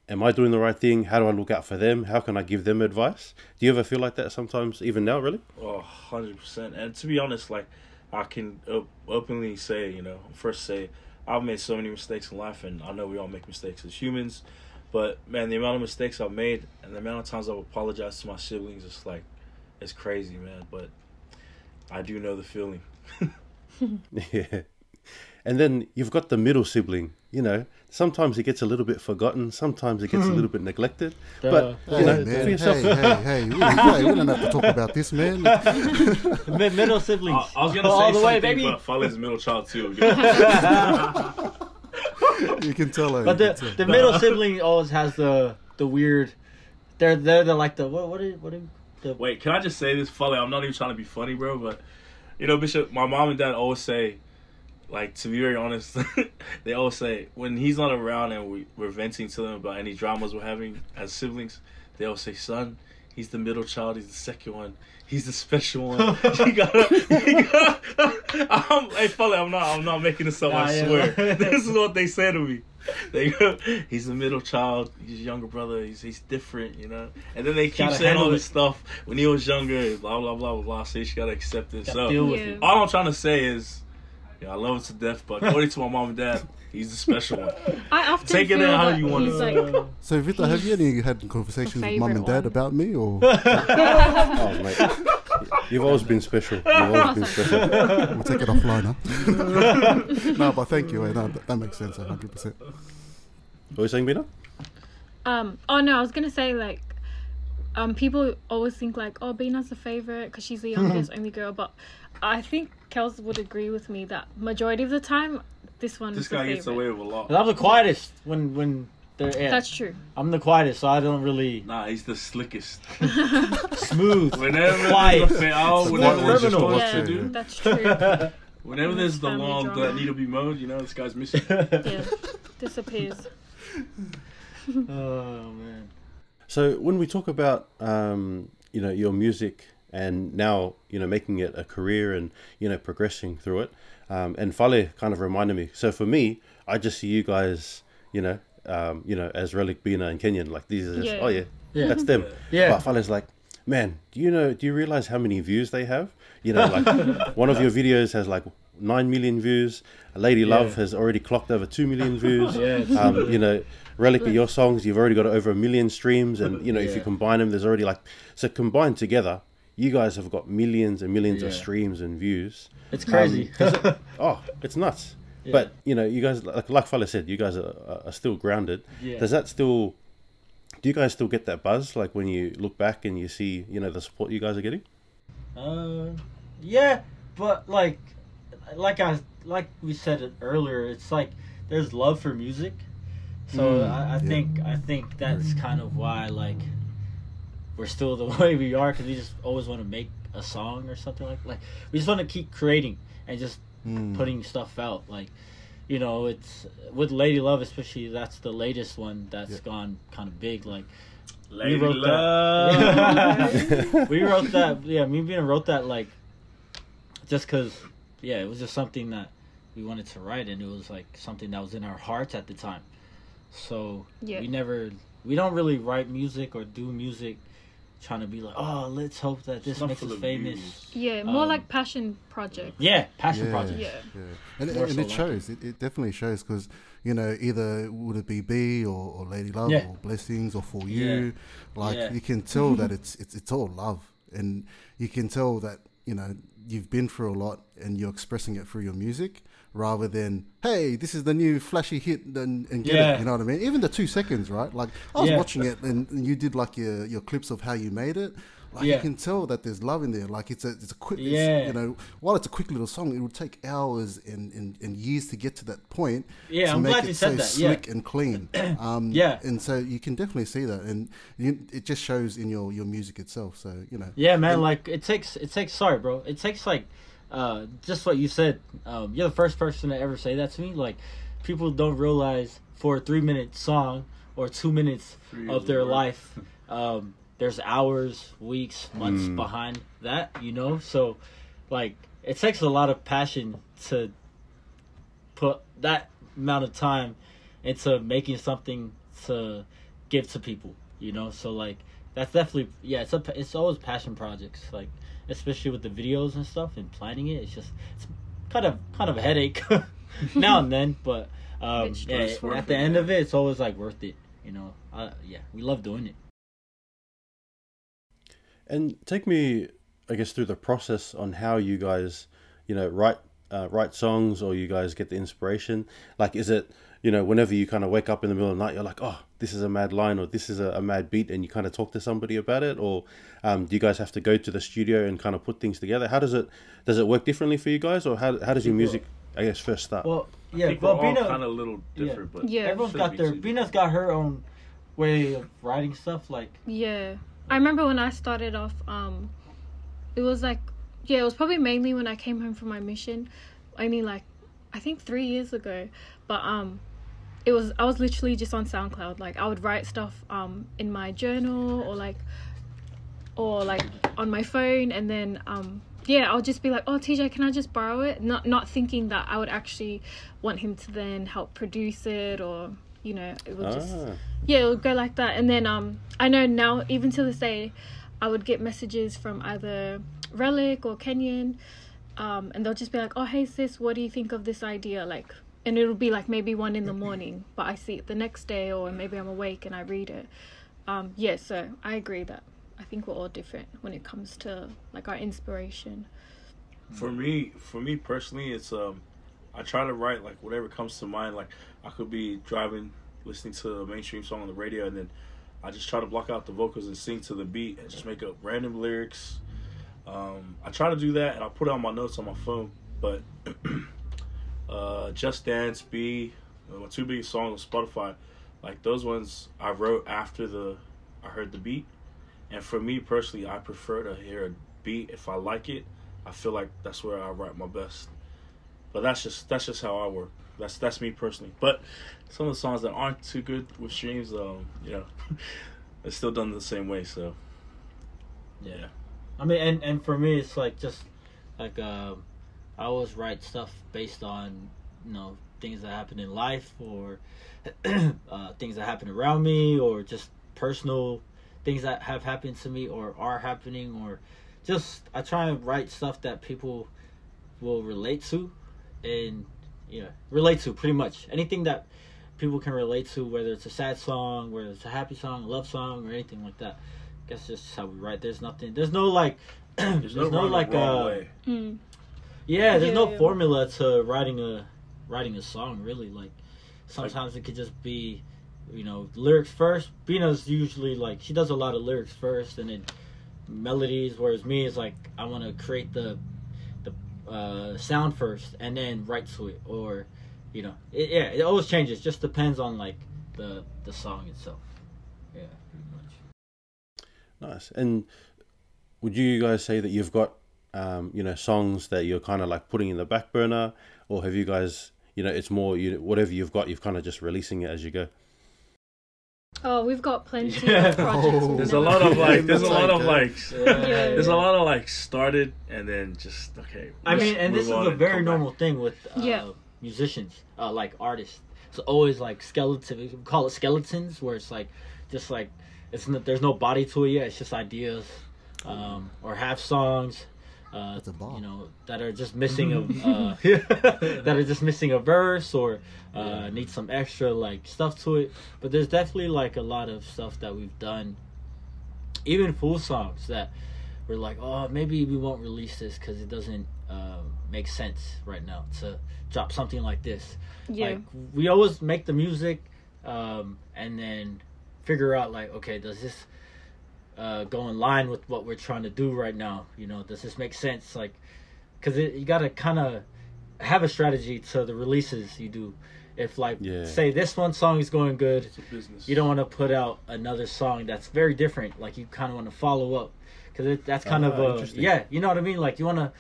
[SPEAKER 1] am I doing the right thing? How do I look out for them? How can I give them advice? Do you ever feel like that sometimes, even now, really?
[SPEAKER 3] Oh, 100%. And to be honest, like, I can op- openly say, you know, first say, I've made so many mistakes in life, and I know we all make mistakes as humans. But, man, the amount of mistakes I've made and the amount of times I've apologized to my siblings, it's like, it's crazy, man. But I do know the feeling.
[SPEAKER 1] Yeah. And then you've got the middle sibling, you know, sometimes it gets a little bit forgotten, sometimes it gets a hmm. little bit neglected.
[SPEAKER 4] The-
[SPEAKER 1] but,
[SPEAKER 5] Hey,
[SPEAKER 1] you know,
[SPEAKER 5] man,
[SPEAKER 1] for yourself,
[SPEAKER 5] hey, hey, hey, we, hey, we don't have to talk about this, man.
[SPEAKER 4] middle siblings.
[SPEAKER 3] I, I was going to say
[SPEAKER 4] all the way,
[SPEAKER 3] something,
[SPEAKER 4] baby.
[SPEAKER 3] but Fale's middle child, too.
[SPEAKER 5] you can tell her.
[SPEAKER 4] But the
[SPEAKER 5] tell.
[SPEAKER 4] the middle sibling always has the the weird. They're they're the like the what what is what is the
[SPEAKER 3] Wait, can I just say this, Fale? I'm not even trying to be funny, bro, but you know, Bishop, my mom and dad always say, like, to be very honest, they always say when he's not around and we, we're venting to them about any dramas we're having as siblings, they always say, son, he's the middle child, he's the second one, he's the special one. you gotta, you gotta I'm, hey, Fale, I'm not, I'm not making this up.
[SPEAKER 4] Nah,
[SPEAKER 3] I
[SPEAKER 4] yeah.
[SPEAKER 3] swear, this is what they say to me. They go, he's the middle child. He's a younger brother. He's he's different, you know. And then they keep
[SPEAKER 4] Gotta
[SPEAKER 3] saying all
[SPEAKER 4] handle
[SPEAKER 3] this
[SPEAKER 4] it.
[SPEAKER 3] stuff when he was younger. Blah blah blah blah blah. So you just gotta accept it.
[SPEAKER 4] Gotta
[SPEAKER 3] So
[SPEAKER 4] deal with
[SPEAKER 2] Yeah.
[SPEAKER 4] it.
[SPEAKER 3] all I'm trying to say is, yeah, I love him to death. But according to my mom and dad, he's the special one.
[SPEAKER 2] i often
[SPEAKER 3] Take it
[SPEAKER 2] feel
[SPEAKER 3] in how you want
[SPEAKER 2] he's
[SPEAKER 3] it.
[SPEAKER 2] like
[SPEAKER 5] So, Vita, have you any had conversations with mom and dad
[SPEAKER 2] one.
[SPEAKER 5] about me, or
[SPEAKER 1] oh, mate, you've always been special. You've always been special.
[SPEAKER 5] we'll take it offline, huh? no, but thank you. eh, No, that, that makes sense, hundred percent.
[SPEAKER 1] What were you saying, Bina?
[SPEAKER 2] Um. Oh no, I was gonna say like, um, people always think like, oh, Bina's the favorite because she's the youngest, only girl. But I think Kels would agree with me that majority of the time, this one
[SPEAKER 3] This
[SPEAKER 2] is the
[SPEAKER 3] guy
[SPEAKER 2] favorite.
[SPEAKER 3] gets away with a lot.
[SPEAKER 4] I'm the quietest when when they're yeah.
[SPEAKER 2] That's true.
[SPEAKER 4] I'm the quietest, so I don't really
[SPEAKER 3] Nah, he's the slickest.
[SPEAKER 4] smooth.
[SPEAKER 3] Whenever
[SPEAKER 4] Quiet.
[SPEAKER 3] there's a fa- oh, whenever
[SPEAKER 5] like
[SPEAKER 3] there's
[SPEAKER 4] criminal.
[SPEAKER 3] stuff
[SPEAKER 2] Yeah,
[SPEAKER 3] to do,
[SPEAKER 2] that's true.
[SPEAKER 3] whenever there's the
[SPEAKER 2] Family
[SPEAKER 3] lawn
[SPEAKER 2] drama.
[SPEAKER 3] that need to be mowed, you know, this guy's missing.
[SPEAKER 2] yeah, disappears.
[SPEAKER 4] oh man.
[SPEAKER 1] So when we talk about um, you know your music and now you know making it a career and you know progressing through it, um, and Fale kind of reminded me. So for me, I just see you guys, you know, um, you know, as Relic, Bina, and Kenyon. Like these are just
[SPEAKER 2] Yeah.
[SPEAKER 1] oh yeah,
[SPEAKER 4] Yeah.
[SPEAKER 1] that's them.
[SPEAKER 4] Yeah.
[SPEAKER 1] But Fale's like, man, do you know? Do you realize how many views they have? You know, like one of your videos has like nine million views. Lady Love
[SPEAKER 4] Yeah.
[SPEAKER 1] has already clocked over two million views.
[SPEAKER 4] Yeah,
[SPEAKER 1] Um, you know, Relic of your songs, you've already got over a million streams, and you know if you combine them, there's already like so combined together, you guys have got millions and millions of streams and views.
[SPEAKER 4] It's crazy.
[SPEAKER 1] Um, Oh, it's nuts.
[SPEAKER 4] Yeah.
[SPEAKER 1] But you know, you guys like like Fale said, you guys are, are- are still grounded.
[SPEAKER 4] Yeah.
[SPEAKER 1] Does that still? Do you guys still get that buzz like when you look back and you see you know the support you guys are getting?
[SPEAKER 4] Uh, yeah, but like, like I like we said it earlier, it's like there's love for music, so
[SPEAKER 1] Mm,
[SPEAKER 4] I, I
[SPEAKER 5] yeah.
[SPEAKER 4] think I think that's kind of why like we're still the way we are because we just always want to make a song or something like like we just want to keep creating and just
[SPEAKER 5] Mm.
[SPEAKER 4] putting stuff out like you know, it's with Lady Love, especially. That's the latest one that's
[SPEAKER 5] Yeah.
[SPEAKER 4] gone kind of big. Like
[SPEAKER 3] Lady
[SPEAKER 4] wrote
[SPEAKER 3] Love.
[SPEAKER 4] that. we wrote that. Yeah, me being Bina wrote that like just because. Yeah, it was just something that we wanted to write, and it was like something that was in our hearts at the time. So
[SPEAKER 2] Yeah.
[SPEAKER 4] we never, we don't really write music or do music trying to be like, oh, let's hope that this makes us famous.
[SPEAKER 3] views.
[SPEAKER 2] Yeah, more
[SPEAKER 4] Um,
[SPEAKER 2] like passion project.
[SPEAKER 4] Yeah, passion
[SPEAKER 5] Yeah.
[SPEAKER 4] project.
[SPEAKER 2] Yeah.
[SPEAKER 5] Yeah, and,
[SPEAKER 4] More
[SPEAKER 5] and
[SPEAKER 4] so
[SPEAKER 5] it
[SPEAKER 4] like
[SPEAKER 5] shows. It, it definitely shows because you know either would it be B or, or Lady Love
[SPEAKER 4] Yeah.
[SPEAKER 5] or Blessings or For You, like
[SPEAKER 4] Yeah.
[SPEAKER 5] you can tell that it's it's it's all love, and you can tell that you know you've been through a lot and you're expressing it through your music rather than hey this is the new flashy hit and, and get
[SPEAKER 4] Yeah.
[SPEAKER 5] it you know what I mean even the two seconds right like I was
[SPEAKER 4] Yeah.
[SPEAKER 5] watching it and, you did like your your clips of how you made it like you can tell that there's love in there like it's a it's a quick it's,
[SPEAKER 4] Yeah.
[SPEAKER 5] you know while it's a quick little song, it would take hours and, and, and years to get to that point.
[SPEAKER 4] Yeah,
[SPEAKER 5] to
[SPEAKER 4] I'm
[SPEAKER 5] make
[SPEAKER 4] glad
[SPEAKER 5] it
[SPEAKER 4] you said
[SPEAKER 5] so
[SPEAKER 4] that, yeah.
[SPEAKER 5] Slick and clean. Um,
[SPEAKER 4] Yeah.
[SPEAKER 5] and so you can definitely see that, and you, it just shows in your, your music itself. So you know,
[SPEAKER 4] Yeah, man.
[SPEAKER 5] And-
[SPEAKER 4] like it takes it takes. Sorry, bro. It takes like uh, just what you said. Um, you're the first person to ever say that to me. Like people don't realize for a three minute song or two minutes of their life, um, there's hours, weeks, months behind that. You know, so like it takes a lot of passion to put that amount of time into making something to give to people you know so like that's definitely yeah it's a it's always passion projects like especially with the videos and stuff and planning it it's just it's kind of kind of a headache now and then but um yeah, at the
[SPEAKER 3] it,
[SPEAKER 4] end
[SPEAKER 3] yeah.
[SPEAKER 4] of it it's always like worth it you know uh, yeah we love doing it
[SPEAKER 1] And take me, I guess, through the process on how you guys, you know, write uh, write songs or you guys get the inspiration. Like, is it, you know, whenever you kind of wake up in the middle of the night, you're like, oh, this is a mad line or this is a, a mad beat, and you kind of talk to somebody about it, or um, do you guys have to go to the studio and kind of put things together? How does it does it work differently for you guys, or how how does your music, I guess, first start?
[SPEAKER 4] well yeah
[SPEAKER 3] think
[SPEAKER 4] well
[SPEAKER 3] all
[SPEAKER 4] Bina,
[SPEAKER 3] kind of a little different, but
[SPEAKER 2] Yeah.
[SPEAKER 4] everyone's
[SPEAKER 3] shouldn't
[SPEAKER 4] got
[SPEAKER 3] be
[SPEAKER 4] their
[SPEAKER 3] too
[SPEAKER 4] Bina's got her own way of writing stuff like
[SPEAKER 2] Yeah. I remember when I started off, um, it was like, yeah, it was probably mainly when I came home from my mission. I mean, like, I think three years ago. But, um, it was, I was literally just on SoundCloud. Like, I would write stuff, um, in my journal or like, or like on my phone. And then, um, yeah, I'll just be like, oh, TJ, can I just borrow it? Not, not thinking that I would actually want him to then help produce it or, you know, it would just
[SPEAKER 1] ah,
[SPEAKER 2] yeah, it would go like that. And then um, I know now, even to this day, I would get messages from either Relic or Kenyon, um, and they'll just be like, "Oh, hey sis, what do you think of this idea?" Like, and it'll be like maybe one in the morning, but I see it the next day, or maybe I'm awake and I read it. Um, yeah, so I agree that I think we're all different when it comes to like our inspiration.
[SPEAKER 3] for me for me personally it's um i try to write like whatever comes to mind like i could be driving listening to a mainstream song on the radio and then i just try to block out the vocals and sing to the beat and just make up random lyrics um i try to do that and i put it on my notes on my phone but uh just dance b uh, my two biggest songs on spotify like those ones i wrote after the i heard the beat and for me personally i prefer to hear a beat if i like it I feel like that's where I write my best. But that's just that's just how I work. That's that's me personally. But some of the songs that aren't too good with streams, um, you know, it's still done the same way. So yeah,
[SPEAKER 4] I mean, and and for me, it's like just like um, I always write stuff based on you know things that happen in life or uh, things that happen around me or just personal things that have happened to me or are happening or just I try and write stuff that people will relate to and yeah relate to pretty much anything that people can relate to whether it's a sad song whether it's a happy song a love song or anything like that guess that's just how we write there's nothing there's no like
[SPEAKER 3] there's, no, wrong,
[SPEAKER 4] like
[SPEAKER 3] wrong
[SPEAKER 4] uh
[SPEAKER 3] way.
[SPEAKER 2] Mm.
[SPEAKER 4] Yeah there's no formula to writing a writing a song really. Like sometimes it could just be you know lyrics first. Bina's usually like she does a lot of lyrics first and then melodies whereas me is like I want to create the the uh, sound first and then write to it or you know it, yeah it always changes. Just depends on like the the song itself. Yeah pretty much.
[SPEAKER 1] Nice. And would you guys say that you've got, um, you know, songs that you're kind of like putting in the back burner, or have you guys, you know it's more you whatever you've got, you've kind of just releasing it as you go.
[SPEAKER 2] Oh, we've got plenty
[SPEAKER 4] Yeah.
[SPEAKER 2] of projects.
[SPEAKER 5] Oh.
[SPEAKER 3] There's a lot of like, there's a lot of
[SPEAKER 5] Yeah.
[SPEAKER 3] like,
[SPEAKER 4] Yeah.
[SPEAKER 3] there's a lot of like started and then just okay.
[SPEAKER 4] I mean, and this is a very
[SPEAKER 3] come back.
[SPEAKER 4] normal thing with uh,
[SPEAKER 2] Yeah.
[SPEAKER 4] musicians, uh, like artists. It's always like skeleton. We call it skeletons, where it's like just like it's n- there's no body to it yet. It's just ideas, um, or half songs. Uh,
[SPEAKER 5] a bar.
[SPEAKER 4] you know that are just missing a uh, that are just missing a verse or uh, need some extra like stuff to it. But there's definitely like a lot of stuff that we've done, even full songs that we're like, oh, maybe we won't release this because it doesn't um, make sense right now to drop something like this.
[SPEAKER 2] Yeah.
[SPEAKER 4] Like we always make the music, um, and then figure out like, okay, does this uh, go in line with what we're trying to do right now? You know, does this make sense? Like, because you got to kind of have a strategy to the releases you do. If like,
[SPEAKER 1] Yeah.
[SPEAKER 4] say this one song is going good,
[SPEAKER 3] It's a business.
[SPEAKER 4] you don't want to put out another song that's very different. Like you kind of want to follow up because that's kind
[SPEAKER 1] Ah,
[SPEAKER 4] of a yeah. You know what I mean? Like you want to.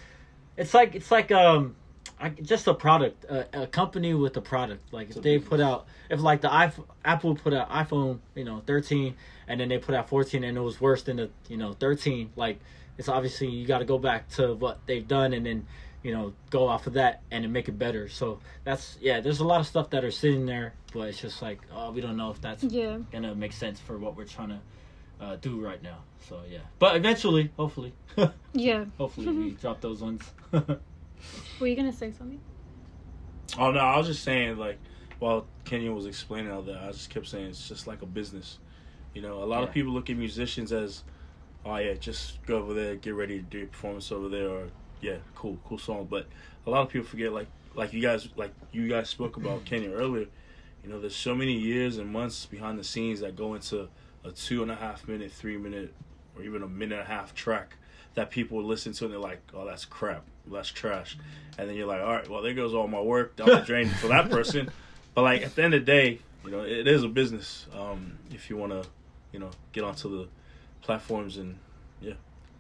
[SPEAKER 4] It's like it's like um, I, just a product, a, a company with a product. Like if they
[SPEAKER 3] business.
[SPEAKER 4] put out, if like the iPhone, Apple put out iPhone, you know, thirteen, and then they put out fourteen, and it was worse than the you know thirteen. Like it's obviously you got to go back to what they've done, and then you know go off of that and then make it better. So that's yeah. There's a lot of stuff that are sitting there, but it's just like oh, we don't know if that's
[SPEAKER 2] Yeah.
[SPEAKER 4] gonna make sense for what we're trying to uh, do right now. So yeah, but eventually, hopefully,
[SPEAKER 2] Yeah.
[SPEAKER 4] hopefully we drop those ones.
[SPEAKER 2] Were you gonna say something?
[SPEAKER 3] Oh no, I was just saying like while Kenyon was explaining all that, I just kept saying it's just like a business. You know, a lot
[SPEAKER 4] Yeah.
[SPEAKER 3] of people look at musicians as, oh yeah, just go over there, get ready to do your performance over there, or yeah, cool, cool song. But a lot of people forget like like you guys like you guys spoke about Kenyon earlier. You know, there's so many years and months behind the scenes that go into a two and a half minute, three minute, or even a minute and a half track that people listen to and they're like, oh, that's crap, that's trash. And then you're like, all right, well, there goes all my work down the drain for that person. But like at the end of the day, you know, it is a business. Um, if you want to, you know, get onto the platforms and yeah,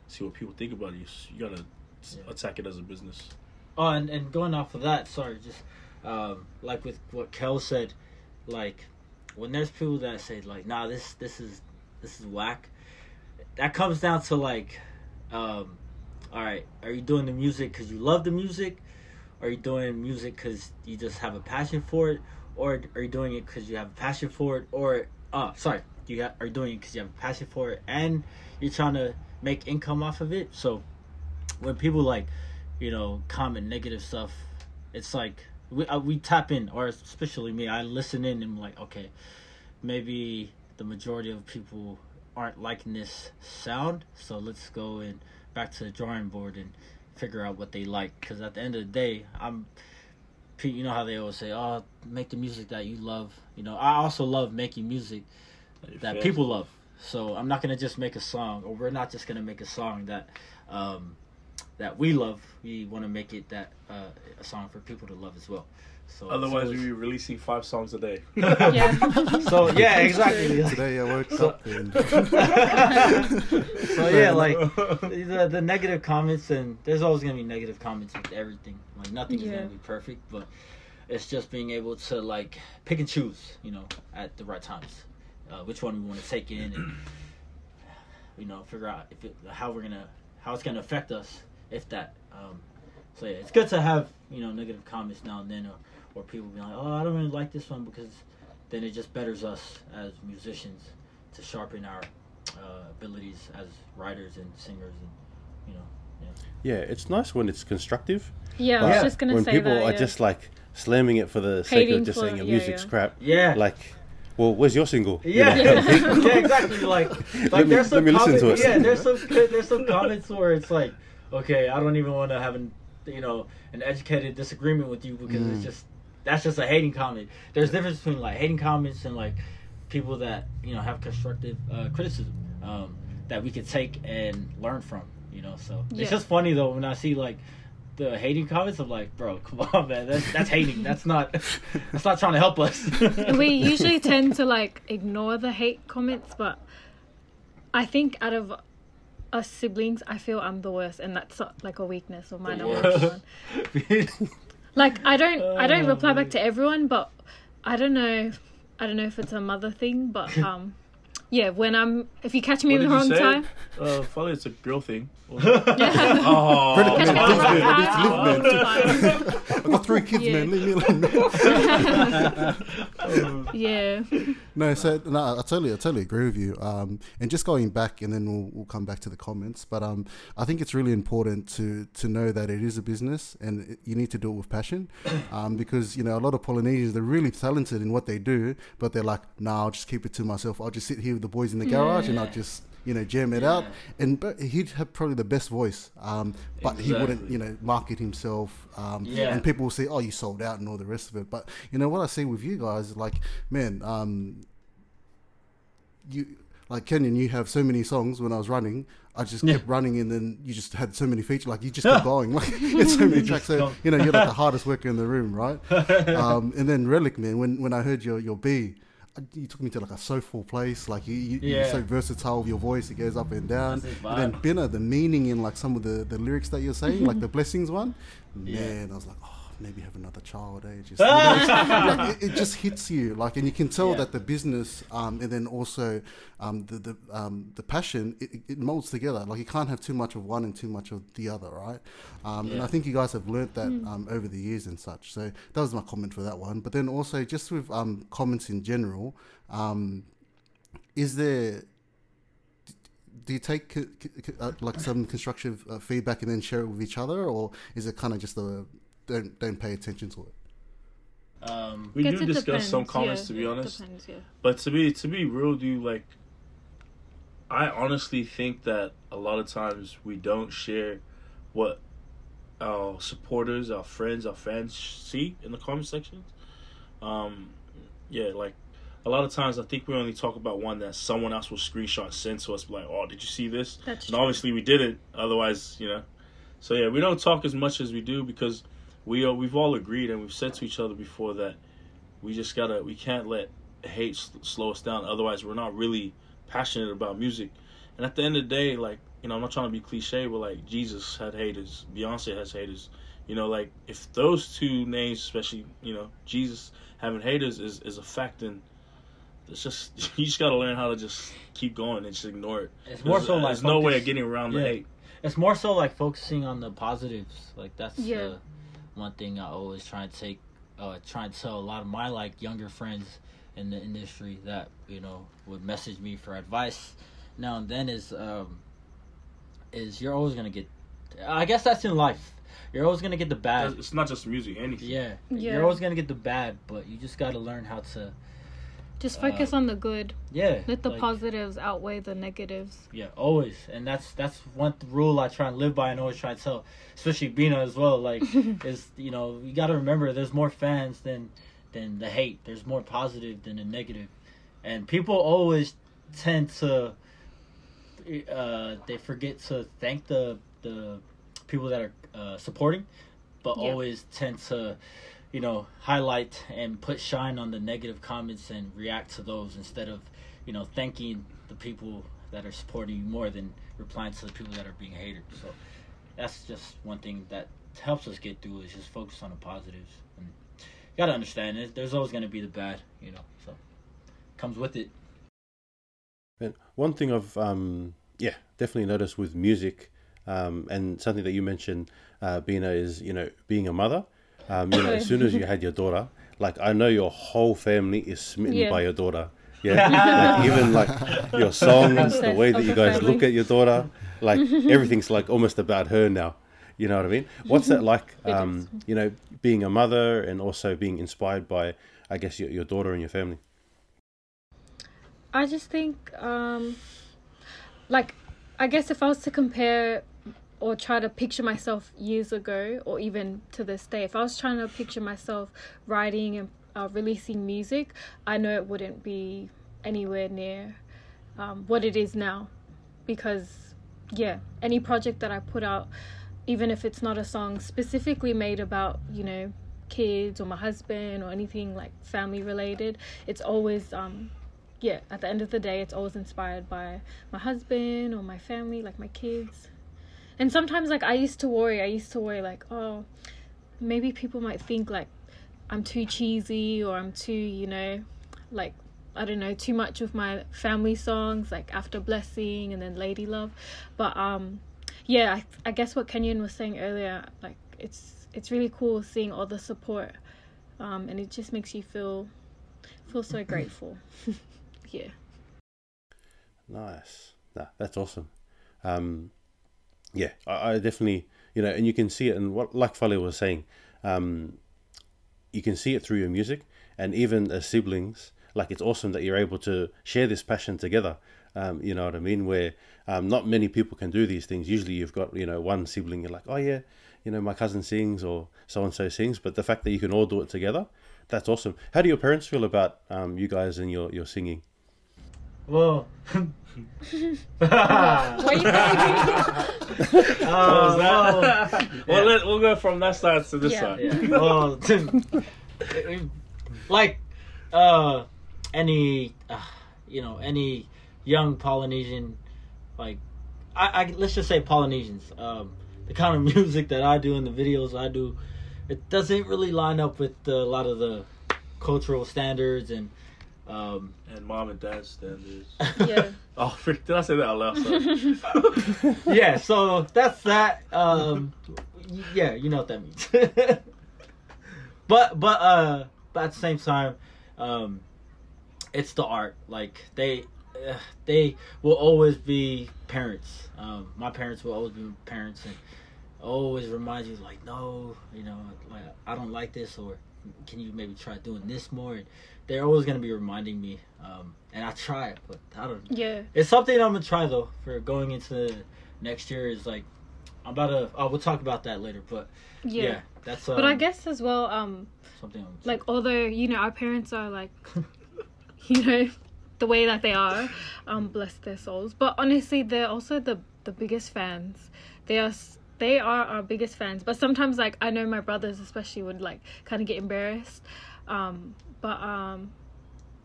[SPEAKER 3] see what people think about you, you gotta
[SPEAKER 4] Yeah.
[SPEAKER 3] attack it as a business.
[SPEAKER 4] Oh, and, and going off of that, sorry, just um, like with what Kel said, like when there's people that say like, "Nah, this this is this is whack," that comes down to like, um, all right, are you doing the music because you love the music, are you doing music because you just have a passion for it, or are you doing it because you have a passion for it, or uh, sorry, you ha- are doing it because you have a passion for it and you're trying to make income off of it? So when people like you know, comment negative stuff, it's like we uh, we tap in, or especially me, I listen in and I'm like, okay, maybe the majority of people aren't liking this sound, so let's go and back to the drawing board and figure out what they like. Because at the end of the day, I'm, you know how they always say, oh, make the music that you love. You know, I also love making music that people love. So I'm not gonna just make a song, or we're not just gonna make a song that um, that we love. We want to make it that uh, a song for people to love as well. So
[SPEAKER 3] Otherwise,
[SPEAKER 4] so
[SPEAKER 3] we'd be releasing five songs a day.
[SPEAKER 2] Yeah.
[SPEAKER 4] so yeah, exactly.
[SPEAKER 5] Today I woke
[SPEAKER 4] So-
[SPEAKER 5] up and
[SPEAKER 4] so yeah, like the, the negative comments, and there's always gonna be negative comments with everything. Like nothing is gonna be perfect, but it's just being able to like pick and choose, you know, at the right times, uh, which one we want to take in, and you know, figure out if it, how we're gonna how it's gonna affect us, if that. Um, so yeah, it's good to have you know negative comments now and then, or, or people be like, oh, I don't really like this one because then it just betters us as musicians to sharpen our uh, abilities as writers and singers and you know
[SPEAKER 1] Yeah, it's nice when it's constructive.
[SPEAKER 2] Yeah, I was just gonna
[SPEAKER 1] when
[SPEAKER 2] say
[SPEAKER 1] people
[SPEAKER 2] that.
[SPEAKER 1] are
[SPEAKER 2] yeah.
[SPEAKER 1] just like slamming it for the sake of just
[SPEAKER 2] for-
[SPEAKER 1] saying your
[SPEAKER 2] yeah,
[SPEAKER 1] music's
[SPEAKER 2] yeah.
[SPEAKER 1] crap.
[SPEAKER 4] yeah
[SPEAKER 1] Like, well, where's your single? You
[SPEAKER 4] yeah
[SPEAKER 1] know,
[SPEAKER 4] yeah,
[SPEAKER 1] kind
[SPEAKER 4] exactly like like
[SPEAKER 1] Let me-
[SPEAKER 4] there's
[SPEAKER 1] let
[SPEAKER 4] some
[SPEAKER 1] me listen
[SPEAKER 4] comments,
[SPEAKER 1] to it.
[SPEAKER 4] yeah there's some there's some comments where it's like okay I don't even want to have an you know an educated disagreement with you because it's
[SPEAKER 5] Mm.
[SPEAKER 4] just that's just a hating comment. There's a difference between like hating comments and like people that you know have constructive uh, criticism um, that we could take and learn from you know so.
[SPEAKER 2] Yeah.
[SPEAKER 4] it's just funny though when I see like the hating comments I'm like bro come on man. That's that's hating. That's not that's not trying to help us.
[SPEAKER 2] We usually tend to like ignore the hate comments, but I think out of us siblings, I feel I'm the worst, and that's like a weakness of mine.
[SPEAKER 3] The
[SPEAKER 2] I'm working
[SPEAKER 3] worst.
[SPEAKER 2] on. Like I don't I don't
[SPEAKER 3] Oh,
[SPEAKER 2] reply back to everyone, but I don't know I don't know if it's a mother thing, but um yeah, when I'm if you catch me
[SPEAKER 3] What
[SPEAKER 2] in the wrong time,
[SPEAKER 3] Uh, probably it's a girl thing.
[SPEAKER 2] yeah.
[SPEAKER 3] oh,
[SPEAKER 5] Pretty man,
[SPEAKER 2] in the
[SPEAKER 5] please,
[SPEAKER 2] wrong
[SPEAKER 5] man, I need to live, man. I've got three kids,
[SPEAKER 2] Yeah.
[SPEAKER 5] man. Leave me alone.
[SPEAKER 2] Yeah.
[SPEAKER 5] No, so no, I totally, I totally agree with you. Um, and just going back, and then we'll, we'll come back to the comments. But um, I think it's really important to to know that it is a business, and it, you need to do it with passion, um, because you know a lot of Polynesians they're really talented in what they do, but they're like, nah, I'll just keep it to myself. I'll just sit here with the boys in the garage, and I'll just you know jam it out. And but he'd have probably the best voice, um, but he wouldn't you know market himself. Um,
[SPEAKER 4] Yeah.
[SPEAKER 5] And people will say, oh, you sold out, and all the rest of it. But you know what I see with you guys, like man. Um, you like Kenyon, you have so many songs. When I was running, I just kept running, and then you just had so many features. Like you just kept going. Like it's so many tracks. So you know you're like the hardest worker in the room, right? um, and then Relic, man. When when I heard your your B, you took me to like a soulful place. Like you, you you're
[SPEAKER 4] Yeah.
[SPEAKER 5] so versatile with your voice. It goes up and down. And then. Bina, the meaning in like some of the the lyrics that you're saying, like the blessings one.
[SPEAKER 4] Yeah.
[SPEAKER 5] Man, I was like, oh. Maybe have another child, eh? Just, you know, like, it, it just hits you, like, and you can tell
[SPEAKER 4] Yeah.
[SPEAKER 5] that the business, um, and then also um, the the um, the passion, it, it- it molds together. Like you can't have too much of one and too much of the other, right? Um, And I think you guys have learnt that um, over the years and such. So that was my comment for that one. But then also just with um, comments in general, um, is there do you take uh, like some constructive uh, feedback and then share it with each other, or is it kind of just a don't don't pay attention to it?
[SPEAKER 4] Um,
[SPEAKER 3] we do
[SPEAKER 2] it
[SPEAKER 3] discuss some comments
[SPEAKER 2] yeah,
[SPEAKER 3] to be honest.
[SPEAKER 2] Depends, yeah.
[SPEAKER 3] But to be to be real, dude, like I honestly think that a lot of times we don't share what our supporters, our friends, our fans see in the comment sections. Um, yeah, like a lot of times I think we only talk about one that someone else will screenshot send to us, like, "Oh, did you see this?"
[SPEAKER 2] That's
[SPEAKER 3] and
[SPEAKER 2] true.
[SPEAKER 3] obviously we didn't. Otherwise, you know. So yeah, we don't talk as much as we do because we are, we've all agreed and we've said to each other before that we just gotta we can't let hate s- slow us down. Otherwise, we're not really passionate about music. And at the end of the day, like you know, I'm not trying to be cliche, but like Jesus had haters, Beyonce has haters. You know, like if those two names, especially you know Jesus having haters, is is a fact, then it's just you just gotta learn how to just keep going and just ignore it.
[SPEAKER 4] It's more so uh, like
[SPEAKER 3] there's no way of getting around the hate.
[SPEAKER 4] it's more so like focusing on the positives. Like that's
[SPEAKER 2] Yeah.
[SPEAKER 4] the one thing I always try and take, uh, try and tell a lot of my like younger friends in the industry that you know would message me for advice now and then is um, is you're always gonna get. I guess that's in life. You're always gonna get the bad.
[SPEAKER 3] It's not just music, anything.
[SPEAKER 4] Yeah,
[SPEAKER 2] Yeah.
[SPEAKER 4] you're always gonna get the bad, but you just gotta learn how to.
[SPEAKER 2] Just focus
[SPEAKER 4] Uh,
[SPEAKER 2] on the good.
[SPEAKER 4] Yeah,
[SPEAKER 2] Let the
[SPEAKER 4] like-
[SPEAKER 2] positives outweigh the negatives.
[SPEAKER 4] Yeah, always, and that's that's one th- rule I try and live by, and always try to tell, especially Bina as well. Like, is you know you got to remember there's more fans than than the hate. There's more positive than the negative, and people always tend to uh, they forget to thank the the people that are uh, supporting, but
[SPEAKER 2] Yeah.
[SPEAKER 4] always tend to you know highlight and put shine on the negative comments and react to those instead of you know thanking the people that are supporting you more than replying to the people that are being hated. So that's just one thing that helps us get through is just focus on the positives and you gotta understand it. There's always gonna be the bad, you know. So comes with it.
[SPEAKER 1] And one thing I've um, yeah definitely noticed with music, um, and something that you mentioned, uh, Bina, is you know being a mother. Um, you know, as soon as you had your daughter, like I know your whole family is smitten
[SPEAKER 2] Yeah.
[SPEAKER 1] by your daughter. Yeah, like, even like your songs, the way that you guys
[SPEAKER 2] family.
[SPEAKER 1] look at your daughter, like everything's like almost about her now. You know what I mean? What's that like? Um, you know, being a mother and also being inspired by, I guess, your, your daughter and your family.
[SPEAKER 2] I just think, um, like, I guess if I was to compare or try to picture myself years ago, or even to this day, if I was trying to picture myself writing and uh, releasing music, I know it wouldn't be anywhere near um, what it is now. Because, yeah, any project that I put out, even if it's not a song specifically made about, you know, kids or my husband or anything like family related, it's always um, yeah, at the end of the day, it's always inspired by my husband or my family, like my kids. And sometimes, like, I used to worry, I used to worry, like, oh, maybe people might think like I'm too cheesy or I'm too, you know, like I don't know, too much of my family songs like After Blessing and then Lady Love. But um yeah, I, I guess what Kenyon was saying earlier, like it's it's really cool seeing all the support. Um and it just makes you feel feel so grateful. yeah.
[SPEAKER 1] Nice. Nah, that's awesome. Um, yeah, I, I definitely, you know, and you can see it, and what like Fale was saying, um, you can see it through your music, and even as siblings, like it's awesome that you're able to share this passion together. Um, you know what I mean? Where um, not many people can do these things. Usually, you've got you know one sibling. You're like, oh yeah, you know my cousin sings or so and so sings. But the fact that you can all do it together, that's awesome. How do your parents feel about um, you guys and your your singing?
[SPEAKER 4] Well,
[SPEAKER 2] Why are you thinking?
[SPEAKER 4] uh, well,
[SPEAKER 3] well, let, we'll go from that side to this
[SPEAKER 2] Yeah.
[SPEAKER 3] side.
[SPEAKER 4] yeah. Well, like uh, any uh, you know any young Polynesian, like I, I let's just say Polynesians. Um, the kind of music that I do and the videos I do, it doesn't really line up with uh, a lot of the cultural standards and. Um,
[SPEAKER 3] And mom and dad standards.
[SPEAKER 2] yeah.
[SPEAKER 3] Oh, freak, did I say that out loud?
[SPEAKER 4] Yeah, so that's that. Um, yeah, you know what that means. but but uh, but at the same time, um, it's the art. Like they uh, they will always be parents. Um, my parents will always be parents, and always remind you like, no, you know, like I don't like this, or can you maybe try doing this more? And they're always gonna be reminding me, um, and I try it, but I don't.
[SPEAKER 2] Yeah.
[SPEAKER 4] It's something I'm gonna try though for going into next year. Is like I'm about to. Oh, we'll talk about that later. But yeah,
[SPEAKER 2] Yeah.
[SPEAKER 4] that's. Um,
[SPEAKER 2] But I guess as well, um,
[SPEAKER 4] something. I'm
[SPEAKER 2] like although you know our parents are like you know the way that they are um bless their souls but honestly they're also the the biggest fans they are they are our biggest fans but sometimes like i know my brothers especially would like kind of get embarrassed um but um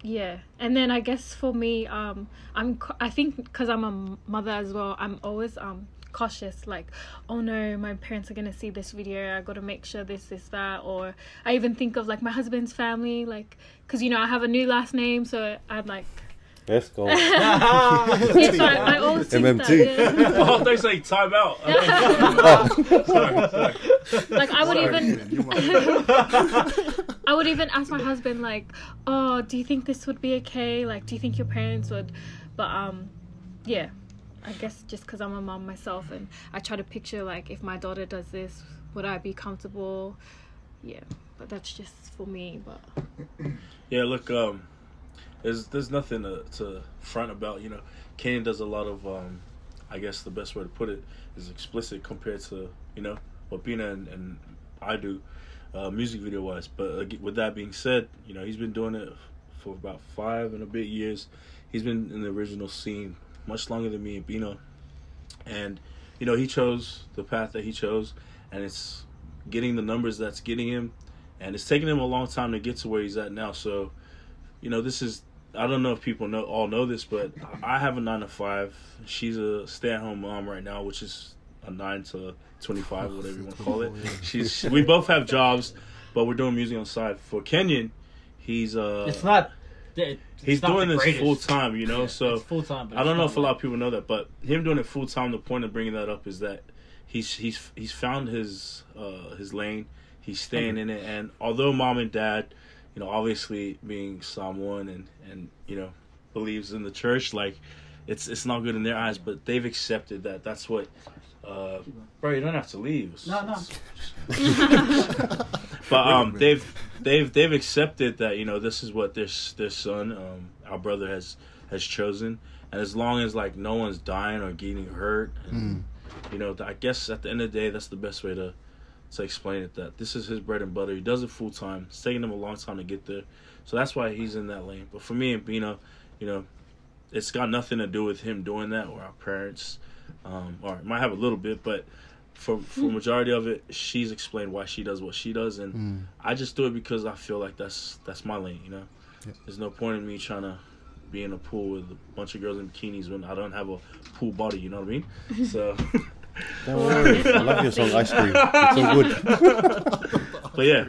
[SPEAKER 2] yeah. And then i guess for me um i'm i think because i'm a mother as well i'm always um cautious like oh no my parents are gonna see this video i gotta make sure this is that or i even think of like my husband's family like because you know i have a new last name so i'm like
[SPEAKER 1] Let's go.
[SPEAKER 2] yeah, so I, I always think
[SPEAKER 1] MMT.
[SPEAKER 2] that yeah.
[SPEAKER 3] oh, they say time out. sorry, sorry.
[SPEAKER 2] like i would even I would even ask my husband like, "Oh, do you think this would be okay? Like, do you think your parents would?" But um, yeah, I guess just because I'm a mom myself and I try to picture like if my daughter does this, would I be comfortable? Yeah, but that's just for me. But
[SPEAKER 3] Yeah, look, um, there's there's nothing to, to front about. You know, Kane does a lot of, um, I guess the best way to put it is explicit compared to you know what Bina and, and I do, uh, music video wise. But uh, with that being said, you know he's been doing it for about five and a bit years. He's been in the original scene much longer than me and Bino, and you know he chose the path that he chose, and it's getting the numbers that's getting him and it's taken him a long time to get to where he's at now. So, you know, this is I don't know if people know all know this, but I have a nine to five. She's a stay at home mom right now, which is a nine to twenty five, whatever you want to call it. She's we both have jobs, but we're doing music on the side. For Kenyon, he's uh
[SPEAKER 4] it's not. it's
[SPEAKER 3] he's
[SPEAKER 4] not
[SPEAKER 3] doing this
[SPEAKER 4] greatest.
[SPEAKER 3] full time, you know.
[SPEAKER 4] Yeah,
[SPEAKER 3] so
[SPEAKER 4] full time.
[SPEAKER 3] I don't know if a lot of people know that, but him doing it full time. The point of bringing that up is that he's he's he's found his uh, his lane. He's staying in it, and although mom and dad, you know, obviously being Samoan and and you know believes in the church, like it's it's not good in their eyes, but they've accepted that. That's what. Uh, bro, you don't have to leave.
[SPEAKER 4] No, no.
[SPEAKER 3] But um, they've they've they've accepted that you know this is what their their son, um, our brother has has chosen, and as long as like no one's dying or getting hurt, and, you know, I guess at the end of the day, that's the best way to to explain it. That this is his bread and butter. He does it full time. It's taking him a long time to get there, so that's why he's in that lane. But for me and Bino, you know, it's got nothing to do with him doing that or our parents, um, or it might have a little bit, but for for majority of it, she's explained why she does what she does, and I just do it because I feel like that's that's my lane. You know,
[SPEAKER 5] Yeah.
[SPEAKER 3] there's no point in me trying to be in a pool with a bunch of girls in bikinis when I don't have a pool body. You know what I mean? So
[SPEAKER 1] Don't worry. I love your song Ice Cream. It's so good.
[SPEAKER 3] but yeah,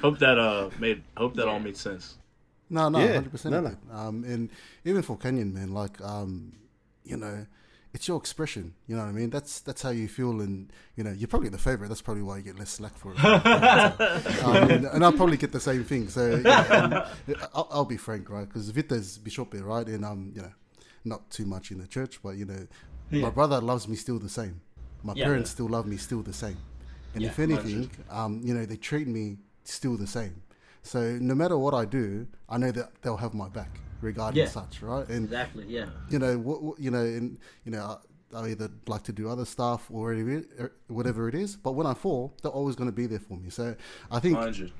[SPEAKER 3] hope that uh made hope that all made sense.
[SPEAKER 5] No, no,
[SPEAKER 1] Yeah,
[SPEAKER 5] hundred percent.
[SPEAKER 1] no, no.
[SPEAKER 5] Um, and even for Kenyon man, like um, you know, it's your expression. You know what I mean? That's that's how you feel, and you know, you're probably the favorite. That's probably why you get less slack for it. um, and, and I'll probably get the same thing. So yeah, I'll, I'll be frank, right? Because Vita's bishop, right? And um, you know, not too much in the church, but you know,
[SPEAKER 4] Yeah.
[SPEAKER 5] my brother loves me still the same. My
[SPEAKER 4] Yeah.
[SPEAKER 5] parents still love me still the same. And
[SPEAKER 4] Yeah,
[SPEAKER 5] if anything, um, you know, they treat me still the same. So no matter what I do, I know that they'll have my back regarding
[SPEAKER 4] Yeah.
[SPEAKER 5] such, right? And
[SPEAKER 4] Exactly. Yeah.
[SPEAKER 5] you know, what, what- you know, and you know, I, I either like to do other stuff or whatever it is. But when I fall, they're always going to be there for me. So I think
[SPEAKER 3] Hundred.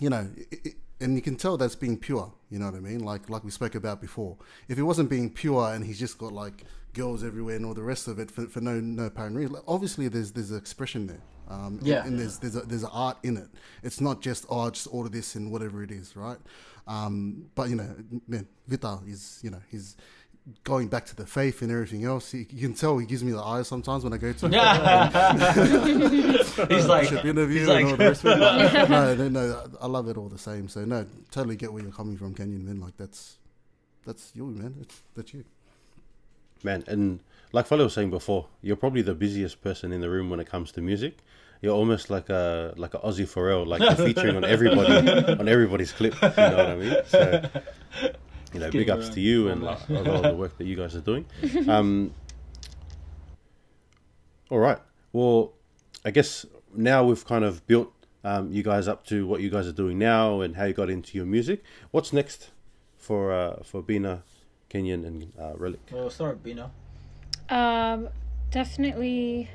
[SPEAKER 5] you know, it, it, and you can tell that's being pure. You know what I mean? Like like we spoke about before. If it wasn't being pure and he's just got like girls everywhere and all the rest of it for, for no no apparent reason, like, obviously there's there's an expression there. Um, and-
[SPEAKER 4] Yeah.
[SPEAKER 5] and, there's there's a, there's an art in it. It's not just oh just order this and whatever it is, right? Um, but you know, man, Vita is you know he's going back to the faith and everything else. He, you can tell he gives me the eyes sometimes when I go to him.
[SPEAKER 4] he's like,
[SPEAKER 5] Chip interview
[SPEAKER 4] he's
[SPEAKER 5] and
[SPEAKER 4] like-
[SPEAKER 5] all the rest of it. no, no, no, I love it all the same. So no, totally get where you're coming from, Kenyon man. Like that's that's you, man. That's that's you.
[SPEAKER 1] Man, and like Fale was saying before, you're probably the busiest person in the room when it comes to music. You're almost like a like a Aussie Pharrell, like you're featuring on everybody on everybody's clip. You know what I mean? So, you know, big ups
[SPEAKER 4] around.
[SPEAKER 1] to you and like, a lot of the work that you guys are doing. Um, all right. Well, I guess now we've kind of built um, you guys up to what you guys are doing now and how you got into your music. What's next for uh, for Bina, Kenyon, and uh, Relic?
[SPEAKER 4] Well, we'll start Bino.
[SPEAKER 2] Um, definitely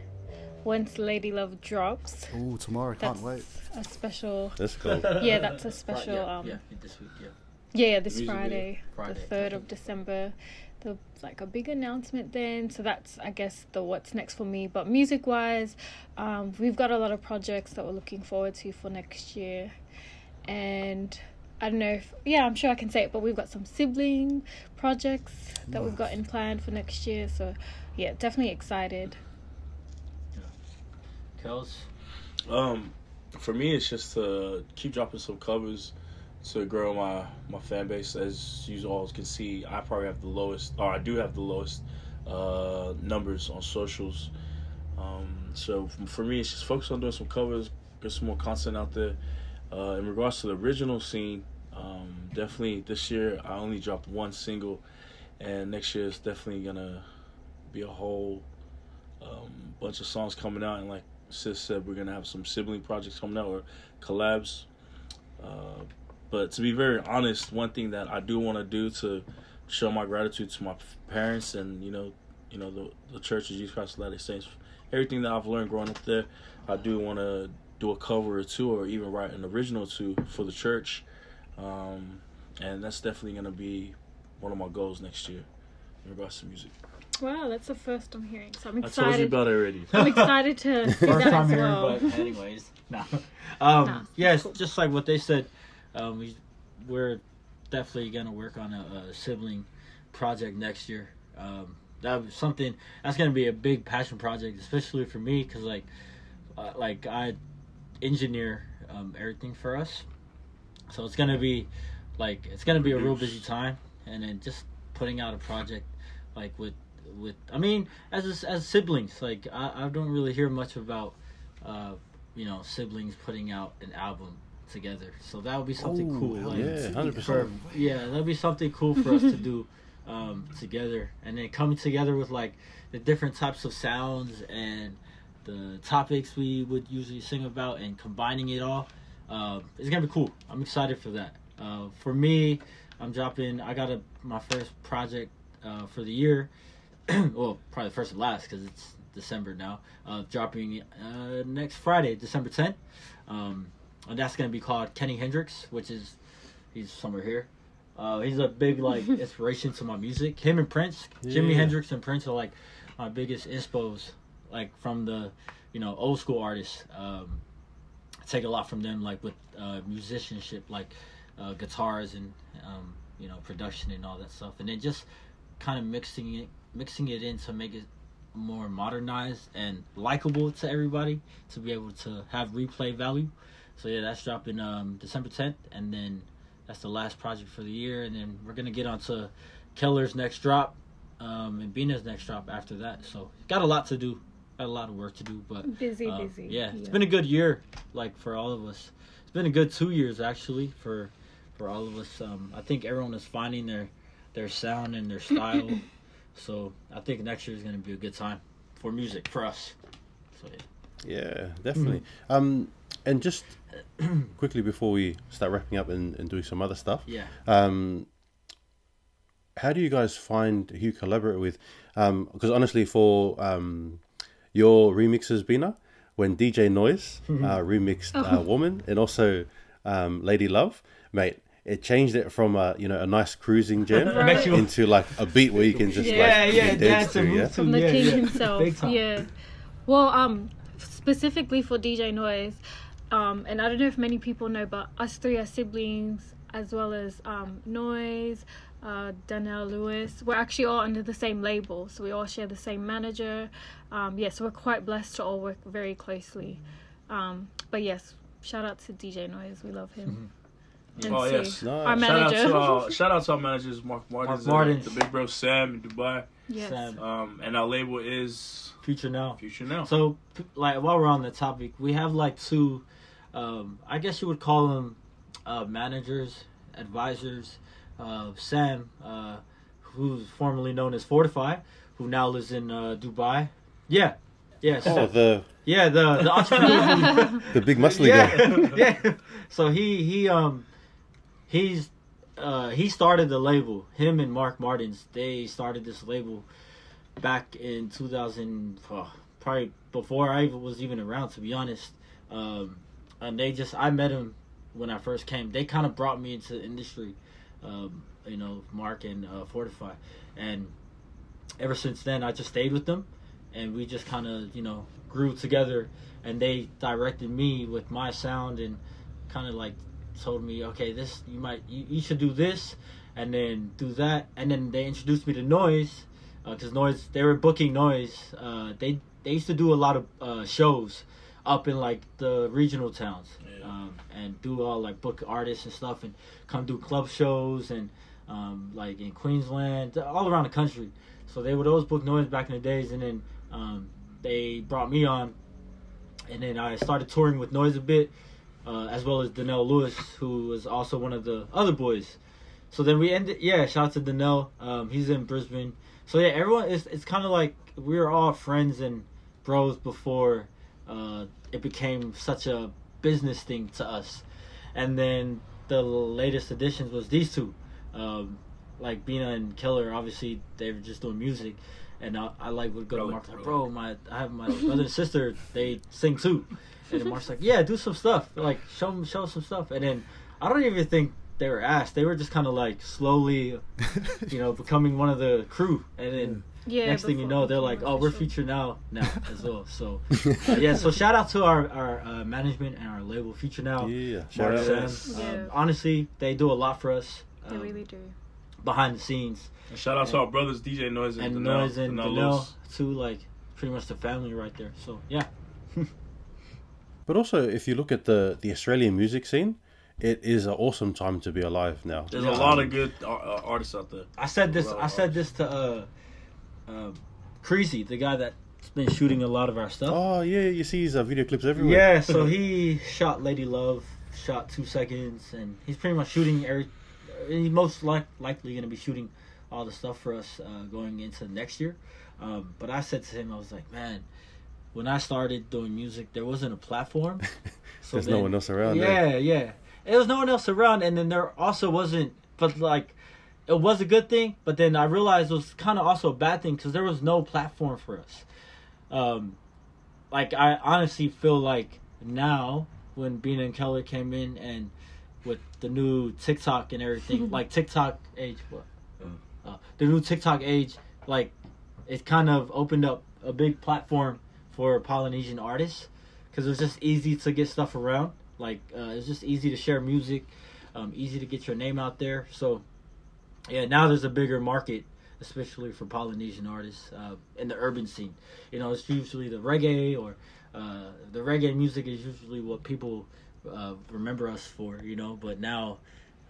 [SPEAKER 2] once Lady Love drops.
[SPEAKER 5] Oh, tomorrow,
[SPEAKER 2] That's
[SPEAKER 5] can't wait.
[SPEAKER 2] a special.
[SPEAKER 1] That's cool.
[SPEAKER 2] Yeah, that's a
[SPEAKER 4] Right,
[SPEAKER 2] special.
[SPEAKER 4] yeah,
[SPEAKER 2] um,
[SPEAKER 4] yeah, this week, yeah.
[SPEAKER 2] Yeah, yeah, this Friday,
[SPEAKER 4] Friday,
[SPEAKER 2] the third
[SPEAKER 4] okay.
[SPEAKER 2] of December. There's like a big announcement then, so that's I guess the what's next for me. But music wise, um, we've got a lot of projects that we're looking forward to for next year, and I don't know if yeah, I'm sure I can say it, but we've got some sibling projects that we've got in plan for next year. So yeah, definitely excited.
[SPEAKER 4] Kels.
[SPEAKER 3] Um, for me, it's just to keep dropping some covers to grow my my fan base. As you all can see, I probably have the lowest, or I do have the lowest uh, numbers on socials. Um, so for me, it's just focus on doing some covers, get some more content out there. Uh, in regards to the original scene, um, definitely this year I only dropped one single, and next year is definitely gonna be a whole um, bunch of songs coming out. And like Sis said, we're gonna have some sibling projects coming out or collabs. Uh, but to be very honest, one thing that I do want to do to show my gratitude to my parents and you know, you know the the Church of Jesus Christ of Latter-day Saints, everything that I've learned growing up there, I do want to do a cover or two or even write an original or two for the church, um, and that's definitely gonna be one of my goals next year in regards to music.
[SPEAKER 2] Wow, that's the first I'm hearing. So I'm
[SPEAKER 3] I told you
[SPEAKER 2] excited.
[SPEAKER 3] about it already.
[SPEAKER 2] I'm excited to see
[SPEAKER 4] First
[SPEAKER 2] that
[SPEAKER 4] time
[SPEAKER 2] as
[SPEAKER 4] hearing,
[SPEAKER 2] well.
[SPEAKER 4] but anyways, no. Um,
[SPEAKER 2] Nah,
[SPEAKER 4] yeah, it's
[SPEAKER 2] cool.
[SPEAKER 4] just like what they said. Um, we, we're definitely gonna work on a, a sibling project next year. Um, that was something that's gonna be a big passion project, especially for me, because like, uh, like I engineer um, everything for us, so it's gonna be like it's gonna be a real busy time, and then just putting out a project like with with I mean as as siblings, like I, I don't really hear much about uh, you know siblings putting out an album together. So that would be something
[SPEAKER 5] Oh,
[SPEAKER 4] cool. Like,
[SPEAKER 1] Yeah, hundred
[SPEAKER 4] for,
[SPEAKER 1] percent.
[SPEAKER 4] yeah, that'd be something cool for us to do um, together, and then coming together with like the different types of sounds and the topics we would usually sing about, and combining it all. Um, it's gonna be cool. I'm excited for that. Uh, for me, I'm dropping. I got a my first project uh, for the year. well, probably first and last because it's December now. Uh, dropping uh, next Friday, December 10th. Um, and that's gonna be called Kenny Hendrix, which is he's somewhere here. Uh, he's a big like inspiration to my music. Him and Prince, Jimi Hendrix and Prince are like my biggest inspos, like from the you know old school artists. Um, take a lot from them, like with uh, musicianship, like uh, guitars and um, you know production and all that stuff, and then just kind of mixing it, mixing it in to make it more modernized and likable to everybody to be able to have replay value. So yeah, that's dropping um, December 10th, and then that's the last project for the year, and then we're gonna get onto Keller's next drop, um, and Bina's next drop after that. So got a lot to do, a lot of work to do, but
[SPEAKER 2] Busy,
[SPEAKER 4] uh,
[SPEAKER 2] busy.
[SPEAKER 4] Yeah, it's been a good year, like for all of us. It's been a good two years actually for for all of us. Um, I think everyone is finding their their sound and their style. so I think next year is going to be a good time for music for us. So yeah.
[SPEAKER 1] Yeah, definitely. Um, and just quickly before we start wrapping up and, and doing some other stuff,
[SPEAKER 4] Yeah.
[SPEAKER 1] um, how do you guys find who you collaborate with? Um, because honestly, for um, your remixes, Bina, when DJ Noise uh, remixed uh, "Woman" and also um, "Lady Love," mate, it changed it from a you know a nice cruising jam
[SPEAKER 2] Right.
[SPEAKER 1] Into like a beat where you can just
[SPEAKER 4] Yeah,
[SPEAKER 1] like
[SPEAKER 4] yeah,
[SPEAKER 1] dance
[SPEAKER 4] dance
[SPEAKER 1] to, yeah.
[SPEAKER 2] from the
[SPEAKER 4] Yeah,
[SPEAKER 2] king
[SPEAKER 4] yeah.
[SPEAKER 2] himself. Yeah. Well, um, specifically for DJ Noise, um, and I don't know if many people know, but us three are siblings, as well as um, Noise, uh, Danelle Lewis. We're actually all under the same label, so we all share the same manager. Um, yes, we're quite blessed to all work very closely. Um, but yes, shout out to DJ Noise. We love him. And
[SPEAKER 3] Oh, yes.
[SPEAKER 1] Nice.
[SPEAKER 2] our
[SPEAKER 1] Shout
[SPEAKER 3] Shout out
[SPEAKER 2] manager.
[SPEAKER 3] to uh, shout out to our managers, Mark Martins,
[SPEAKER 4] Mark
[SPEAKER 3] and the big bro Sam in Dubai.
[SPEAKER 2] yes.
[SPEAKER 4] Sam.
[SPEAKER 3] Um, and our label is
[SPEAKER 4] Future now.
[SPEAKER 3] Future Now.
[SPEAKER 4] So, like, while we're on the topic, we have like two, um, I guess you would call them uh, managers, advisors. Uh, Sam, uh, who's formerly known as Fortify, who now lives in uh, Dubai. Yeah, yeah, so,
[SPEAKER 1] Oh, the
[SPEAKER 4] yeah, the the entrepreneur.
[SPEAKER 1] the big muscly guy.
[SPEAKER 4] yeah, yeah. So he he um he's uh he started the label. Him and Mark Martins they started this label back in 2000, uh, probably before I was even around to be honest. Um, and they just I met him when I first came. They kind of brought me into the industry. Um, you know, Mark and uh, Fortify, and ever since then I just stayed with them, and we just kind of you know grew together. And they directed me with my sound and kind of like told me, okay, this you might you, you should do this, and then do that, and then they introduced me to Noise, because Noise they were booking Noise. Uh, they they used to do a lot of uh, shows up in like the regional towns,
[SPEAKER 3] Yeah.
[SPEAKER 4] um, and do all like book artists and stuff, and come do club shows and um, like in Queensland, all around the country. So they would always book Noise back in the days, and then um, they brought me on, and then I started touring with Noise a bit uh, as well as Danelle Lewis, who was also one of the other boys. So then we ended. Yeah, shout out to Danelle. Um, he's in Brisbane. So yeah, everyone is. It's kind of like we were all friends and bros before uh, it became such a business thing to us. And then the latest additions was these two, um, like Bina and Keller. Obviously, they were just doing music. And I, I like would go
[SPEAKER 3] Really,
[SPEAKER 4] to Mark like, bro, my I have my brother and sister. They sing too. And then Mark's like, yeah, do some stuff. Like, show them, show some stuff. And then I don't even think they were asked. They were just kind of like slowly, you know, becoming one of the crew. And then
[SPEAKER 2] Yeah.
[SPEAKER 4] Next thing you know, they're like, oh, we're
[SPEAKER 2] official.
[SPEAKER 4] featured now, now as well. So uh, yeah, so shout out to our our uh, management and our label, Future Now.
[SPEAKER 1] Yeah, shout out.
[SPEAKER 4] Sam.
[SPEAKER 3] Yes.
[SPEAKER 4] Um,
[SPEAKER 2] Yeah.
[SPEAKER 4] honestly, they do a lot for us
[SPEAKER 2] They
[SPEAKER 4] um,
[SPEAKER 2] really do.
[SPEAKER 4] behind the scenes.
[SPEAKER 3] And shout out to our brothers DJ Noise and,
[SPEAKER 4] And
[SPEAKER 3] Danelle-
[SPEAKER 4] Noise and
[SPEAKER 3] Danelle
[SPEAKER 4] Danelle, too, like pretty much the family right there. So yeah.
[SPEAKER 1] But also, if you look at the the Australian music scene, it is an awesome time to be alive now.
[SPEAKER 3] There's
[SPEAKER 4] Yeah.
[SPEAKER 3] a lot of good uh, uh, artists out there.
[SPEAKER 4] I said this.
[SPEAKER 3] Well,
[SPEAKER 4] I said this to uh, uh, Creasy, the guy that's been shooting a lot of our stuff.
[SPEAKER 1] Oh yeah, you see his uh, video clips everywhere.
[SPEAKER 4] yeah, so he shot Lady Love, shot two seconds, and he's pretty much shooting every. He's most like, likely going to be shooting all the stuff for us uh, going into next year. Um, but I said to him, I was like, man, when I started doing music, there wasn't a platform. So
[SPEAKER 1] There's no one else around.
[SPEAKER 4] yeah, yeah. There was no one else around, and then there also wasn't. But like, it was a good thing. But then I realized it was kind of also a bad thing because there was no platform for us. Um, like I honestly feel like now when Bean and Keller came in and with the new TikTok and everything, like TikTok age, what? Uh, the new TikTok age, like it kind of opened up a big platform for Polynesian artists because it was just easy to get stuff around. Like uh, it's just easy to share music, um, easy to get your name out there. So yeah, now there's a bigger market, especially for Polynesian artists uh, in the urban scene. You know, it's usually the reggae or uh, the reggae music is usually what people uh, remember us for, you know. But now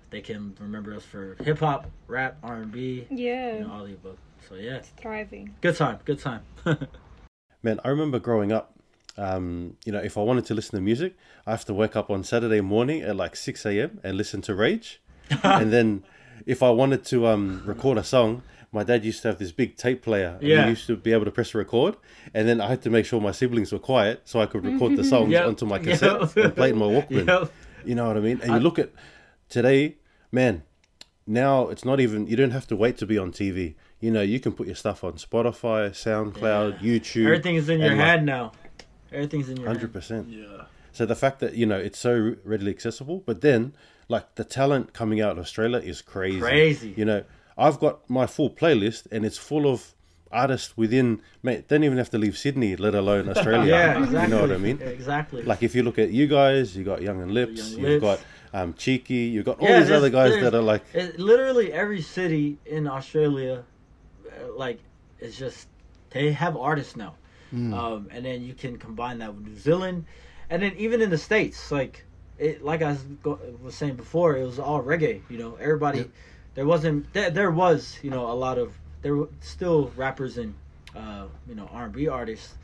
[SPEAKER 4] they can remember us for hip hop, rap, R and B,
[SPEAKER 2] Yeah.
[SPEAKER 4] you know, all the above. So yeah,
[SPEAKER 2] It's thriving.
[SPEAKER 4] good time, good time.
[SPEAKER 1] Man, I remember growing up. Um, you know, if I wanted to listen to music, I have to wake up on Saturday morning at like six a.m. and listen to Rage, and then if I wanted to um, record a song, my dad used to have this big tape player. And
[SPEAKER 4] Yeah.
[SPEAKER 1] he used to be able to press record, and then I had to make sure my siblings were quiet so I could record the songs
[SPEAKER 4] Yep.
[SPEAKER 1] onto my
[SPEAKER 4] Yep.
[SPEAKER 1] cassette and play it in my Walkman.
[SPEAKER 4] Yep.
[SPEAKER 1] You know what I mean? And you look at today, man. Now it's not even. You don't have to wait to be on TV. You know, you can put your stuff on Spotify, SoundCloud, YouTube.
[SPEAKER 4] Everything is in your
[SPEAKER 1] and, like,
[SPEAKER 4] hand now. Everything's in your
[SPEAKER 1] Hundred
[SPEAKER 4] hand.
[SPEAKER 1] percent.
[SPEAKER 3] Yeah.
[SPEAKER 1] So the fact that you know it's so readily accessible, but then like the talent coming out of Australia is crazy.
[SPEAKER 4] Crazy.
[SPEAKER 1] You know, I've got my full playlist, and it's full of artists within. Mate, don't even have to leave Sydney, let alone Australia.
[SPEAKER 4] Yeah, exactly.
[SPEAKER 1] You know what I mean?
[SPEAKER 4] Exactly.
[SPEAKER 1] Like if you look at you guys, you got Young and Lips,
[SPEAKER 4] Young
[SPEAKER 1] you've
[SPEAKER 4] Lips.
[SPEAKER 1] got um, Cheeky, you've got all
[SPEAKER 4] Yeah,
[SPEAKER 1] these other guys that are like,
[SPEAKER 4] It, literally every city in Australia, uh, like, it's just they have artists now, um, and then you can combine that with New Zealand, and then even in the states, like, it like I was, saying before, it was all reggae. You know, everybody,
[SPEAKER 5] Yep.
[SPEAKER 4] there wasn't there, there was you know a lot of there were still rappers and uh, you know R and B artists,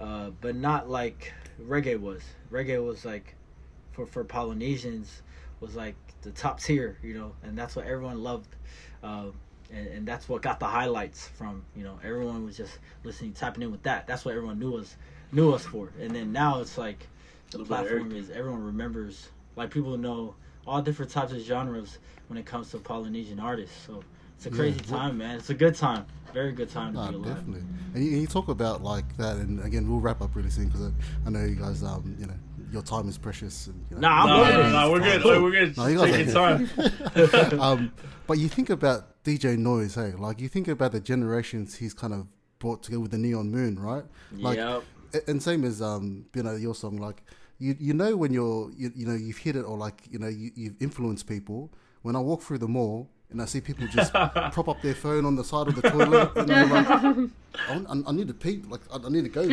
[SPEAKER 4] uh, but not like reggae was. Reggae was like for for Polynesians was like the top tier, you know, and that's what everyone loved, uh, and, and that's what got the highlights from, you know, everyone was just listening, tapping in with that. That's what everyone knew us knew us for, and then now it's like the
[SPEAKER 3] Little bit of
[SPEAKER 4] platform is everyone remembers, like people know all different types of genres when it comes to Polynesian artists. So it's a
[SPEAKER 5] Yeah.
[SPEAKER 4] crazy time, man. It's a good time, very good time to be alive.
[SPEAKER 5] definitely. And you, and you talk about like that, and again, we'll wrap up really soon because I, I know you guys, um, you know, your time is precious. And, you know,
[SPEAKER 4] Nah, I'm
[SPEAKER 3] No,
[SPEAKER 4] good.
[SPEAKER 3] no, no, we're good.
[SPEAKER 5] Cool.
[SPEAKER 3] We're good.
[SPEAKER 5] No, you
[SPEAKER 3] Take
[SPEAKER 5] guys
[SPEAKER 3] your time.
[SPEAKER 5] um, but you think about DJ Noise, hey, like you think about the generations he's kind of brought together with the Neon Moon, right? Like,
[SPEAKER 4] yep.
[SPEAKER 5] and same as um, you know, your song, like you you know when you're you, you know you've hit it or like you know you, you've influenced people. When I walk through the mall and I see people just prop up their phone on the side of the toilet, and I'm like, I, I, I need to pee, like I, I need to go, and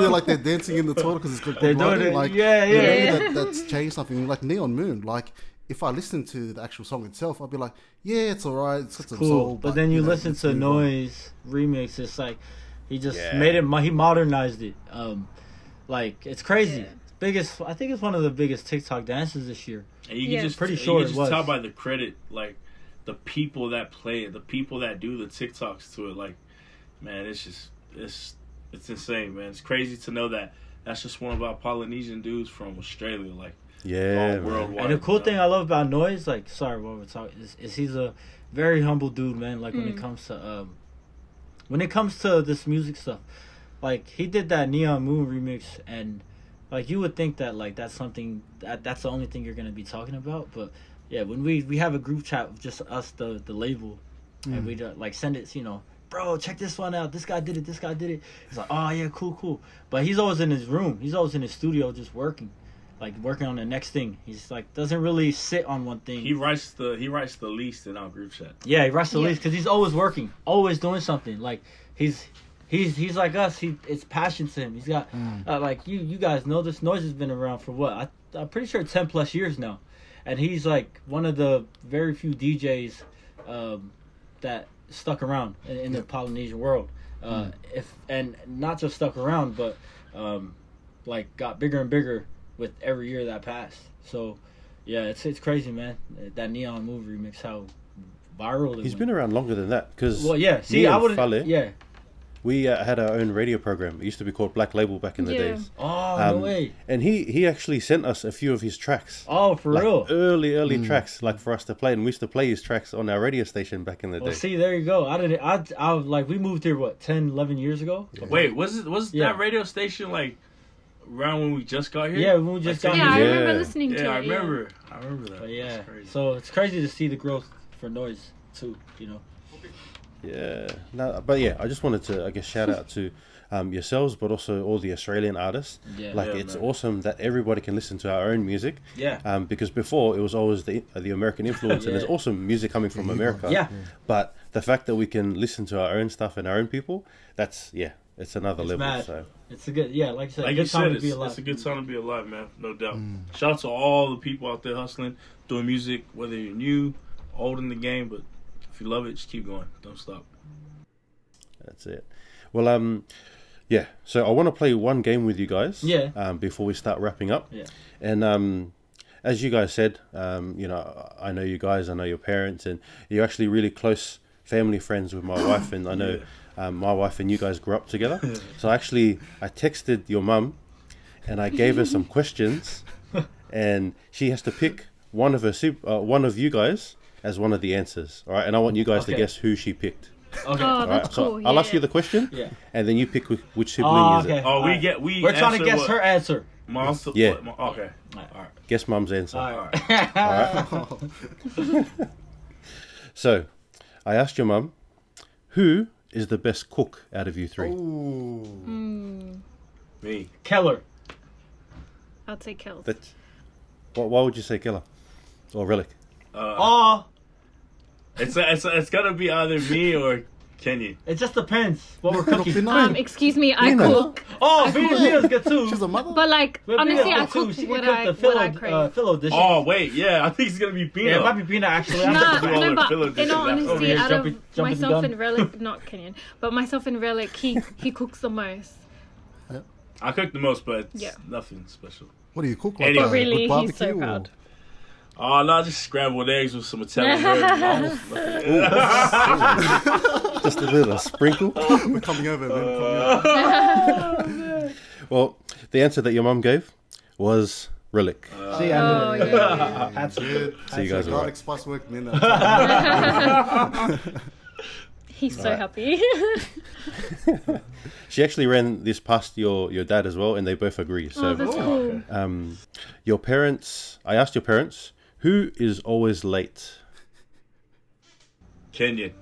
[SPEAKER 5] they're like they're dancing in the toilet because it's got
[SPEAKER 4] They're
[SPEAKER 5] good
[SPEAKER 4] doing
[SPEAKER 5] lighting,
[SPEAKER 4] it.
[SPEAKER 5] like
[SPEAKER 4] Yeah,
[SPEAKER 5] you know,
[SPEAKER 4] yeah,
[SPEAKER 5] That, that's changed something. Like Neon Moon, like. If I listen to the actual song itself, I'd be like, "Yeah, it's alright. It's got some
[SPEAKER 4] cool.
[SPEAKER 5] soul."
[SPEAKER 4] but, then you,
[SPEAKER 5] know,
[SPEAKER 4] listen to. Noise remix. It's like he just
[SPEAKER 1] Yeah.
[SPEAKER 4] made it. He modernized it. Um, like it's crazy.
[SPEAKER 2] Yeah.
[SPEAKER 4] Biggest. I think it's one of the biggest TikTok dances this year.
[SPEAKER 3] And you
[SPEAKER 2] Yeah.
[SPEAKER 3] can just
[SPEAKER 4] Pretty
[SPEAKER 3] you can
[SPEAKER 4] it
[SPEAKER 3] just
[SPEAKER 4] was.
[SPEAKER 3] tell by the credit, like the people that play it, the people that do the TikToks to it. Like, man, it's just it's it's insane, man. It's crazy to know that that's just one of our Polynesian dudes from Australia. Like,
[SPEAKER 1] yeah,
[SPEAKER 3] worldwide.
[SPEAKER 4] and the cool
[SPEAKER 3] you know?
[SPEAKER 4] thing I love about Noise, like, sorry, what we're talking is, is he's a very humble dude, man. Like when it
[SPEAKER 2] Mm.
[SPEAKER 4] comes to um, when it comes to this music stuff, like he did that Neon Moon remix, and like you would think that like that's something that that's the only thing you're gonna be talking about, but yeah, when we we have a group chat with just us the the label, and we uh, like send it, you know. Bro, check this one out. This guy did it. This guy did it. He's like, oh yeah, cool, cool. But he's always in his room. He's always in his studio, just working, like working on the next thing. He's like doesn't really sit on one thing.
[SPEAKER 3] he writes the he writes the least in our group chat.
[SPEAKER 4] Yeah, he writes the
[SPEAKER 2] Yeah.
[SPEAKER 4] least because he's always working, always doing something. Like he's he's he's like us. He it's passion to him. He's got uh, like you you guys know this noise has been around for what I I'm pretty sure ten plus years now, and he's like one of the very few DJs um, that stuck around in, in the Polynesian world. Uh, If and not just stuck around, but um, like got bigger and bigger with every year that passed. So. Yeah, it's it's crazy, man. That Neon Moon remix, how viral it
[SPEAKER 1] He's
[SPEAKER 4] went.
[SPEAKER 1] been around longer than that because
[SPEAKER 4] Well, yeah. See, I would. Yeah.
[SPEAKER 1] We uh, had our own radio program. It used to be called Black Label back in the
[SPEAKER 2] Yeah.
[SPEAKER 1] days,
[SPEAKER 4] Oh
[SPEAKER 1] Um,
[SPEAKER 4] no way.
[SPEAKER 1] and he he actually sent us a few of his tracks.
[SPEAKER 4] Oh, for
[SPEAKER 1] like
[SPEAKER 4] real.
[SPEAKER 1] early, early
[SPEAKER 5] Mm.
[SPEAKER 1] tracks, like for us to play, and we used to play his tracks on our radio station back in the
[SPEAKER 4] Well,
[SPEAKER 1] day.
[SPEAKER 4] see, there you go. I didn't. I, I like, we moved here what 10, 11 years ago.
[SPEAKER 3] Wait, was it was
[SPEAKER 4] Yeah.
[SPEAKER 3] that radio station like around when we just got here?
[SPEAKER 4] Yeah, when we just
[SPEAKER 3] Like,
[SPEAKER 4] got
[SPEAKER 2] Yeah,
[SPEAKER 4] here.
[SPEAKER 1] Yeah.
[SPEAKER 2] I remember listening to
[SPEAKER 3] Yeah,
[SPEAKER 2] it.
[SPEAKER 3] I remember. I remember that.
[SPEAKER 4] But yeah.
[SPEAKER 3] Crazy.
[SPEAKER 4] So it's crazy to see the growth for noise too. You know.
[SPEAKER 1] Yeah, no, but yeah, I just wanted to, I guess, shout out to um, yourselves, but also all the Australian artists.
[SPEAKER 4] Yeah.
[SPEAKER 1] Like,
[SPEAKER 3] Yeah,
[SPEAKER 1] it's
[SPEAKER 3] man.
[SPEAKER 1] awesome that everybody can listen to our own music.
[SPEAKER 4] Yeah.
[SPEAKER 1] Um, because before it was always the uh, the American influence, and
[SPEAKER 4] Yeah.
[SPEAKER 1] there's awesome music coming from America.
[SPEAKER 5] got-
[SPEAKER 4] Yeah.
[SPEAKER 1] But the fact that we can listen to our own stuff and our own people, that's yeah, it's another
[SPEAKER 4] It's
[SPEAKER 1] level.
[SPEAKER 4] mad.
[SPEAKER 1] So
[SPEAKER 4] It's a good, yeah, like I said,
[SPEAKER 3] like
[SPEAKER 4] good
[SPEAKER 3] you
[SPEAKER 4] time
[SPEAKER 3] said,
[SPEAKER 4] to
[SPEAKER 3] it's,
[SPEAKER 4] be alive.
[SPEAKER 3] it's a good time to be alive, man. No doubt.
[SPEAKER 5] Mm.
[SPEAKER 3] Shout out to all the people out there hustling, doing music, whether you're new, old in the game, but if you love it, just keep going. Don't stop.
[SPEAKER 1] That's it. Well, um, yeah. So I want to play one game with you guys.
[SPEAKER 4] Yeah.
[SPEAKER 1] Um, before we start wrapping up.
[SPEAKER 4] Yeah.
[SPEAKER 1] And um, as you guys said, um, you know, I know you guys, I know your parents, and you're actually really close family friends with my wife, and I know um, my wife and you guys grew up together. so actually, I texted your mum, and I gave her some questions, and she has to pick one of her sup- uh, one of you guys as one of the answers. All right, and I want you guys to guess who she picked.
[SPEAKER 4] Okay.
[SPEAKER 2] Oh,
[SPEAKER 1] All right,
[SPEAKER 2] that's
[SPEAKER 1] so
[SPEAKER 2] cool.
[SPEAKER 1] I'll
[SPEAKER 2] yeah.
[SPEAKER 1] ask you the question,
[SPEAKER 4] Yeah.
[SPEAKER 1] and then you pick which sibling
[SPEAKER 4] Oh,
[SPEAKER 1] is it.
[SPEAKER 3] Oh, we
[SPEAKER 4] Alright.
[SPEAKER 3] get we.
[SPEAKER 4] We're trying to guess
[SPEAKER 3] what-
[SPEAKER 4] her answer.
[SPEAKER 3] Mom's
[SPEAKER 1] Yeah.
[SPEAKER 3] what- okay.
[SPEAKER 4] Alright.
[SPEAKER 3] All right.
[SPEAKER 1] Guess mum's answer.
[SPEAKER 4] All right.
[SPEAKER 1] So, I asked your mum, who is the best cook out of you three?
[SPEAKER 5] Ooh.
[SPEAKER 2] Hmm.
[SPEAKER 3] Me.
[SPEAKER 4] Keller.
[SPEAKER 2] I'd say Keller.
[SPEAKER 1] That, why, why would you say Keller or relic?
[SPEAKER 3] Uh,
[SPEAKER 4] Oh,
[SPEAKER 3] it's it's it's gonna be either me or Kenyon.
[SPEAKER 4] it just depends what we're cooking.
[SPEAKER 2] Um, excuse me, I
[SPEAKER 1] Nina.
[SPEAKER 2] cook,
[SPEAKER 4] Oh, Vina, Vina's good too.
[SPEAKER 5] She's a mother.
[SPEAKER 2] but like
[SPEAKER 4] But
[SPEAKER 2] honestly,
[SPEAKER 4] Vina's
[SPEAKER 2] I
[SPEAKER 4] good too.
[SPEAKER 2] cook
[SPEAKER 4] She can
[SPEAKER 2] what
[SPEAKER 4] cook
[SPEAKER 2] I
[SPEAKER 4] the
[SPEAKER 2] what
[SPEAKER 4] filo,
[SPEAKER 2] I crave.
[SPEAKER 4] uh, filo dishes.
[SPEAKER 3] Oh wait, yeah, I think it's gonna be Pino.
[SPEAKER 4] yeah, it might be Vina actually. I'm
[SPEAKER 2] Nah,
[SPEAKER 4] just-
[SPEAKER 3] do all
[SPEAKER 2] no,
[SPEAKER 3] the
[SPEAKER 2] but
[SPEAKER 3] filler
[SPEAKER 2] in
[SPEAKER 3] dishes
[SPEAKER 2] all
[SPEAKER 3] after.
[SPEAKER 4] Over
[SPEAKER 2] honesty,
[SPEAKER 4] here
[SPEAKER 2] out
[SPEAKER 4] jumping-
[SPEAKER 2] of
[SPEAKER 4] jumping the
[SPEAKER 2] myself
[SPEAKER 4] gun.
[SPEAKER 2] and Relic, not Kenyon, but myself and Relic, he he cooks the most.
[SPEAKER 3] I cook the most, but it's
[SPEAKER 2] Yeah.
[SPEAKER 3] nothing special.
[SPEAKER 5] What do you cook like?
[SPEAKER 3] Anyway.
[SPEAKER 2] But really, he's so
[SPEAKER 5] barbecue or-
[SPEAKER 2] proud.
[SPEAKER 3] Oh no, just scrambled eggs with some Italian herb.
[SPEAKER 1] Just a little sprinkle.
[SPEAKER 5] We're coming over, man. Coming over.
[SPEAKER 1] Well, the answer that your mum gave was relic.
[SPEAKER 4] See, I
[SPEAKER 2] Oh
[SPEAKER 4] knew it.
[SPEAKER 2] yeah.
[SPEAKER 4] Had to.
[SPEAKER 5] Good.
[SPEAKER 1] So you guys are
[SPEAKER 5] garlic
[SPEAKER 1] right.
[SPEAKER 5] spice work, man.
[SPEAKER 2] He's so happy.
[SPEAKER 1] She actually ran this past your, your dad as well, and they both agree. So,
[SPEAKER 2] oh, that's cool.
[SPEAKER 1] um, your parents, I asked your parents, who is always late?
[SPEAKER 3] Kenyon.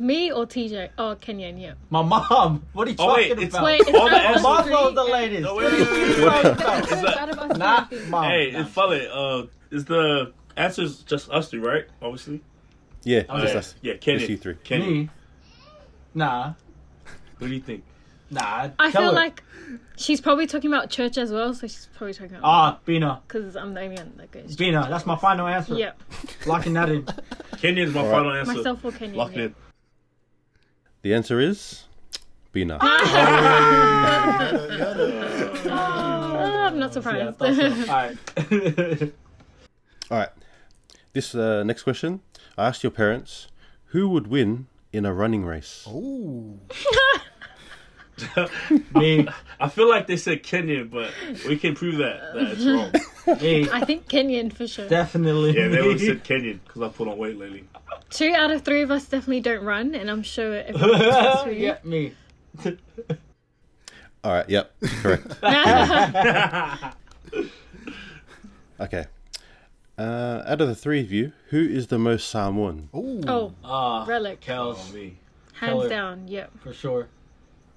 [SPEAKER 2] Me or TJ? Oh, Kenyon, yeah.
[SPEAKER 4] My mom. What are you
[SPEAKER 3] Oh, wait,
[SPEAKER 4] talking
[SPEAKER 3] it's-
[SPEAKER 4] about?
[SPEAKER 2] Wait, it's
[SPEAKER 3] All the
[SPEAKER 2] not
[SPEAKER 3] answers-
[SPEAKER 2] us
[SPEAKER 4] Mom's the latest.
[SPEAKER 3] No, wait, wait, wait, wait, wait.
[SPEAKER 2] It's
[SPEAKER 3] Is that-
[SPEAKER 2] out us
[SPEAKER 4] Not
[SPEAKER 2] three.
[SPEAKER 4] mom.
[SPEAKER 3] Hey,
[SPEAKER 4] Nah.
[SPEAKER 3] it's funny. Uh, is the answers just us three, right? Obviously.
[SPEAKER 1] Yeah,
[SPEAKER 3] Oh,
[SPEAKER 1] just
[SPEAKER 3] yeah.
[SPEAKER 1] us.
[SPEAKER 3] Yeah, Kenyon.
[SPEAKER 1] Just you three.
[SPEAKER 3] Kenyon.
[SPEAKER 4] Me? Nah.
[SPEAKER 3] What do you think?
[SPEAKER 4] Nah.
[SPEAKER 2] I feel
[SPEAKER 4] Keller.
[SPEAKER 2] like she's probably talking about church as well, so she's probably talking about
[SPEAKER 4] Ah, Bina.
[SPEAKER 2] because I'm the only one that goes.
[SPEAKER 4] Bina. That's my final answer.
[SPEAKER 2] Yeah,
[SPEAKER 4] Locking that in.
[SPEAKER 3] Kenyon's my
[SPEAKER 1] All right.
[SPEAKER 3] final answer.
[SPEAKER 2] myself or Kenyon.
[SPEAKER 3] Locked
[SPEAKER 2] yeah.
[SPEAKER 3] in.
[SPEAKER 1] The answer is Bina.
[SPEAKER 2] Oh, I'm not surprised.
[SPEAKER 4] I thought so. Alright.
[SPEAKER 1] All right. This uh, next question. I asked your parents, who would win in a running race?
[SPEAKER 5] Ooh.
[SPEAKER 4] me.
[SPEAKER 3] I feel like they said Kenyon, but we can prove that, that it's wrong.
[SPEAKER 4] Me.
[SPEAKER 2] I think Kenyon for sure.
[SPEAKER 4] Definitely.
[SPEAKER 3] Yeah, they
[SPEAKER 4] me.
[SPEAKER 3] would have said Kenyon because I put on weight lately.
[SPEAKER 2] Two out of three of us definitely don't run, and I'm sure everyone else does
[SPEAKER 4] yeah, me.
[SPEAKER 1] All right. Yep. Correct. okay. Uh, out of the three of you, who is the most Samoan?
[SPEAKER 5] Ooh.
[SPEAKER 2] oh,
[SPEAKER 4] Ah,
[SPEAKER 2] relic,
[SPEAKER 4] Kels,
[SPEAKER 3] Oh, me.
[SPEAKER 2] hands
[SPEAKER 4] Keller.
[SPEAKER 2] down. Yep.
[SPEAKER 4] for sure.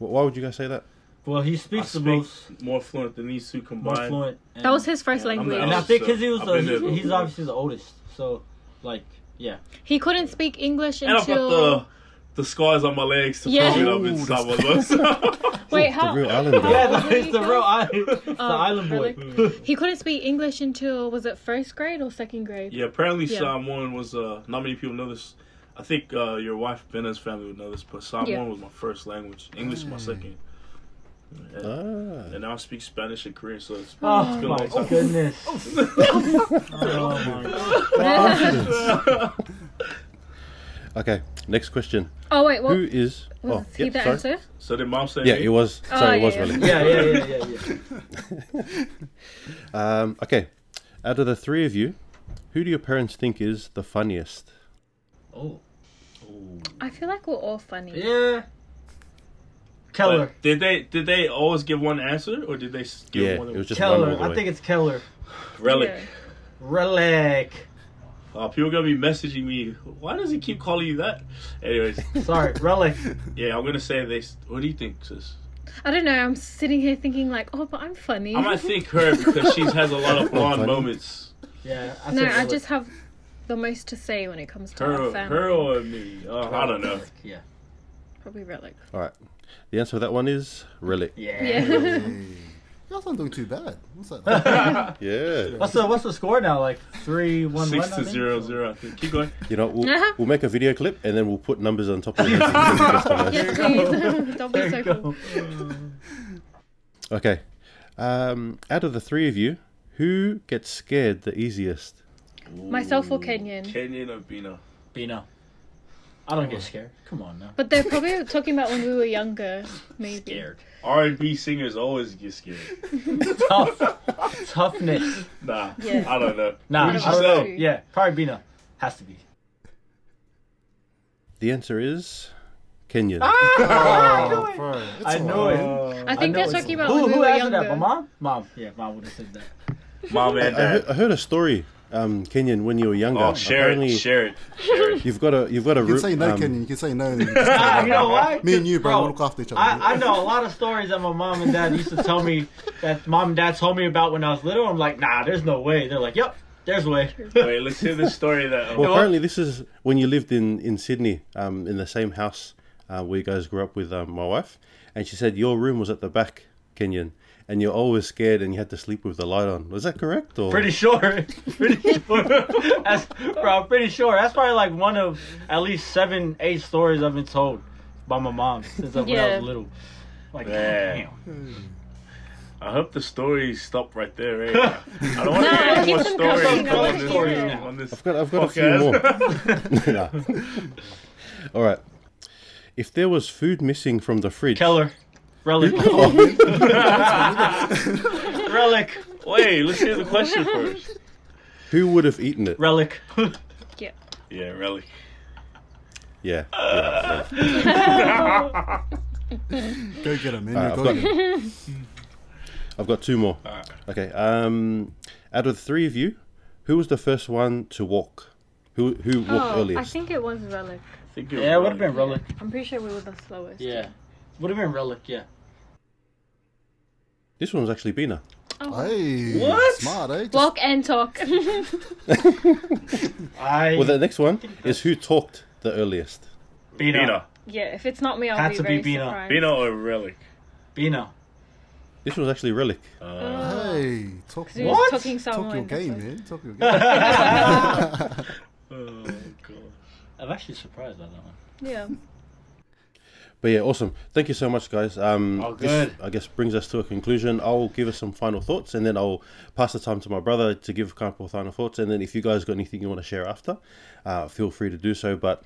[SPEAKER 1] Wh- Why would you guys say that?
[SPEAKER 4] Well, he
[SPEAKER 3] I
[SPEAKER 4] speaks the
[SPEAKER 3] speak
[SPEAKER 4] most,
[SPEAKER 3] more fluent than these two
[SPEAKER 4] more
[SPEAKER 3] combined.
[SPEAKER 4] fluent. And,
[SPEAKER 2] That was his first
[SPEAKER 3] I'm the
[SPEAKER 2] language.
[SPEAKER 4] And I think because he was,
[SPEAKER 3] I've
[SPEAKER 4] the,
[SPEAKER 3] been there
[SPEAKER 4] he- he's obviously the oldest. So, like, yeah.
[SPEAKER 2] He couldn't speak English
[SPEAKER 3] And I've
[SPEAKER 2] until.
[SPEAKER 3] got the the scars on my legs to
[SPEAKER 2] Yeah.
[SPEAKER 3] prove it up in
[SPEAKER 5] Ooh,
[SPEAKER 3] Samoa.
[SPEAKER 2] Wait,
[SPEAKER 1] The
[SPEAKER 2] how?
[SPEAKER 1] real islander.
[SPEAKER 4] Yeah,
[SPEAKER 2] old
[SPEAKER 4] no, the real island, it's the
[SPEAKER 2] Oh,
[SPEAKER 4] island boy.
[SPEAKER 2] really? He couldn't speak English until was it first grade or second grade?
[SPEAKER 3] yeah, apparently
[SPEAKER 2] Yeah.
[SPEAKER 3] Samoan was uh not many people know this. I think uh, your wife Benna's family would know this, but Samoan
[SPEAKER 2] Yeah.
[SPEAKER 3] was my first language. English is my second. And,
[SPEAKER 1] Ah.
[SPEAKER 3] and now I speak Spanish and Korean, so it's,
[SPEAKER 4] Oh,
[SPEAKER 3] it's been a
[SPEAKER 4] my
[SPEAKER 3] long time.
[SPEAKER 4] goodness. oh, my
[SPEAKER 1] Okay. Next question.
[SPEAKER 2] oh wait, what
[SPEAKER 1] Who is?
[SPEAKER 2] was
[SPEAKER 1] oh,
[SPEAKER 2] he
[SPEAKER 1] yeah,
[SPEAKER 2] the
[SPEAKER 1] sorry.
[SPEAKER 2] answer?
[SPEAKER 3] So did mom say
[SPEAKER 1] Yeah,
[SPEAKER 3] me?
[SPEAKER 1] it was.
[SPEAKER 2] Oh,
[SPEAKER 1] Sorry, it
[SPEAKER 2] yeah,
[SPEAKER 1] was
[SPEAKER 2] yeah.
[SPEAKER 1] really.
[SPEAKER 4] Yeah, yeah, yeah, yeah, yeah.
[SPEAKER 1] Um, okay. Out of the three of you, who do your parents think is the funniest?
[SPEAKER 4] Oh.
[SPEAKER 2] I feel like we're all funny.
[SPEAKER 4] Yeah. Keller.
[SPEAKER 3] But did they did they always give one answer or did they give
[SPEAKER 1] Yeah,
[SPEAKER 3] one?
[SPEAKER 1] it was just
[SPEAKER 4] Keller.
[SPEAKER 1] the
[SPEAKER 4] I think it's Keller.
[SPEAKER 3] relic.
[SPEAKER 2] Yeah.
[SPEAKER 4] Relic.
[SPEAKER 3] Uh, people gonna be messaging me. Why does he keep calling you that? Anyways,
[SPEAKER 4] Sorry, Relic.
[SPEAKER 3] yeah, I'm gonna say this. What do you think, sis?
[SPEAKER 2] I don't know. I'm sitting here thinking like, oh, but I'm funny.
[SPEAKER 3] I might think her because she has a lot of blonde moments.
[SPEAKER 4] Yeah. I
[SPEAKER 2] no, I just have the most to say when it comes to our
[SPEAKER 3] Her,
[SPEAKER 2] family.
[SPEAKER 3] her or me? Uh, I don't know.
[SPEAKER 4] Yeah.
[SPEAKER 2] Probably relic.
[SPEAKER 1] All right. The answer to that one is relic.
[SPEAKER 4] Yeah.
[SPEAKER 2] Yeah.
[SPEAKER 5] Hey. You guys aren't doing too bad. What's that?
[SPEAKER 1] Yeah.
[SPEAKER 4] What's the what's the score now? Like three one
[SPEAKER 3] Six
[SPEAKER 4] one. I
[SPEAKER 3] to
[SPEAKER 4] think?
[SPEAKER 3] zero zero. I think. Keep going.
[SPEAKER 1] You know, we'll, we'll make a video clip and then we'll put numbers on top of it.
[SPEAKER 2] yes, please. Don't be so cool.
[SPEAKER 1] okay. Um, out of the three of you, who gets scared the easiest?
[SPEAKER 2] Myself or Kenyon.
[SPEAKER 3] Kenyon or Bina?
[SPEAKER 4] Bino. I don't get scared. Come on now.
[SPEAKER 2] But they're probably talking about when we were younger, maybe.
[SPEAKER 4] Scared.
[SPEAKER 3] R and B singers always get scared.
[SPEAKER 4] Tough. Toughness.
[SPEAKER 3] Nah,
[SPEAKER 2] Yeah.
[SPEAKER 3] I don't know.
[SPEAKER 4] Nah,
[SPEAKER 3] What
[SPEAKER 4] I don't know. Yeah, probably Bina. Has to be.
[SPEAKER 1] The answer is Kenyon.
[SPEAKER 5] oh, oh bro.
[SPEAKER 4] I know
[SPEAKER 5] alright.
[SPEAKER 4] it.
[SPEAKER 2] I think
[SPEAKER 4] know
[SPEAKER 2] they're talking about
[SPEAKER 4] who,
[SPEAKER 2] when we
[SPEAKER 4] who
[SPEAKER 2] were
[SPEAKER 4] answered
[SPEAKER 2] younger.
[SPEAKER 4] that? My mom? Mom. Yeah, mom would have said that.
[SPEAKER 3] Mom
[SPEAKER 1] I,
[SPEAKER 3] and
[SPEAKER 1] I heard,
[SPEAKER 3] dad.
[SPEAKER 1] I heard a story, um, Kenyon, when you were younger.
[SPEAKER 3] Oh, share it, share it, share it.
[SPEAKER 1] You've got a you've got a
[SPEAKER 5] You can say no,
[SPEAKER 1] um,
[SPEAKER 5] Kenyon. You can say no. and just-
[SPEAKER 4] Ah, you know what?
[SPEAKER 5] Me and you, bro,
[SPEAKER 4] Bro,
[SPEAKER 5] look after each other.
[SPEAKER 4] I, I know a lot of stories that my mom and dad used to tell me that mom and dad told me about when I was little. I'm like, nah, there's no way. They're like, yep, there's a way.
[SPEAKER 3] Wait, let's hear the story that.
[SPEAKER 1] Well,
[SPEAKER 4] what?
[SPEAKER 1] apparently this is when you lived in in Sydney, um, in the same house uh, where you guys grew up with um, my wife, and she said your room was at the back, Kenyon, and you're always scared and you had to sleep with the light on. Was that correct? Or
[SPEAKER 4] Pretty sure. pretty sure. That's, bro, I'm pretty sure. That's probably like one of at least seven, eight stories I've been told by my mom since I- when I was little. Like,
[SPEAKER 3] Man.
[SPEAKER 4] damn.
[SPEAKER 3] I hope the story stopped right there. Eh? I don't want to
[SPEAKER 2] No,
[SPEAKER 3] hear any more stories
[SPEAKER 2] coming.
[SPEAKER 3] on this, on this
[SPEAKER 1] I've got I've got a few more. Nah. All right. If there was food missing from the fridge,
[SPEAKER 4] Keller. Relic. Relic.
[SPEAKER 3] Wait, let's hear the question first.
[SPEAKER 1] who would have eaten it?
[SPEAKER 4] Relic.
[SPEAKER 2] Yeah.
[SPEAKER 3] Yeah, really.
[SPEAKER 1] Yeah. yeah, yeah.
[SPEAKER 5] Go get him, man.
[SPEAKER 1] Alright,
[SPEAKER 5] Go
[SPEAKER 1] I've got- I've got two more.
[SPEAKER 3] Alright.
[SPEAKER 1] Okay. Um, out of the three of you, who was the first one to walk? Who who walked
[SPEAKER 2] Oh, I think it was relic.
[SPEAKER 3] I think
[SPEAKER 4] Yeah, it would have been Relic.
[SPEAKER 2] I'm pretty sure we were the slowest.
[SPEAKER 4] Yeah. Would have been Relic, yeah.
[SPEAKER 1] This one's actually Bina.
[SPEAKER 2] Oh.
[SPEAKER 5] Hey,
[SPEAKER 3] What?
[SPEAKER 5] smart, eh? Just-
[SPEAKER 2] Walk and talk.
[SPEAKER 4] I.
[SPEAKER 1] Well, the next one is who talked the earliest.
[SPEAKER 4] Bino.
[SPEAKER 3] Bino.
[SPEAKER 2] yeah, if it's not me, I'll
[SPEAKER 4] Had
[SPEAKER 2] be
[SPEAKER 4] to be
[SPEAKER 2] very
[SPEAKER 4] Bino.
[SPEAKER 2] surprised.
[SPEAKER 3] Bino or Relic?
[SPEAKER 4] Bino.
[SPEAKER 1] This was actually Relic.
[SPEAKER 3] Uh,
[SPEAKER 5] Hey, talk,
[SPEAKER 2] He was
[SPEAKER 4] What?
[SPEAKER 2] talking
[SPEAKER 5] talk your
[SPEAKER 2] that's
[SPEAKER 5] game,
[SPEAKER 2] why.
[SPEAKER 5] man. Talk your game.
[SPEAKER 3] oh, God.
[SPEAKER 4] I'm actually surprised by that one.
[SPEAKER 2] Yeah.
[SPEAKER 1] But yeah, awesome. Thank you so much, guys. Um,
[SPEAKER 4] Oh,
[SPEAKER 1] this,
[SPEAKER 4] good.
[SPEAKER 1] I guess brings us to a conclusion. I'll give us some final thoughts, and then I'll pass the time to my brother to give a couple of final thoughts. And then if you guys got anything you want to share after, uh, feel free to do so. But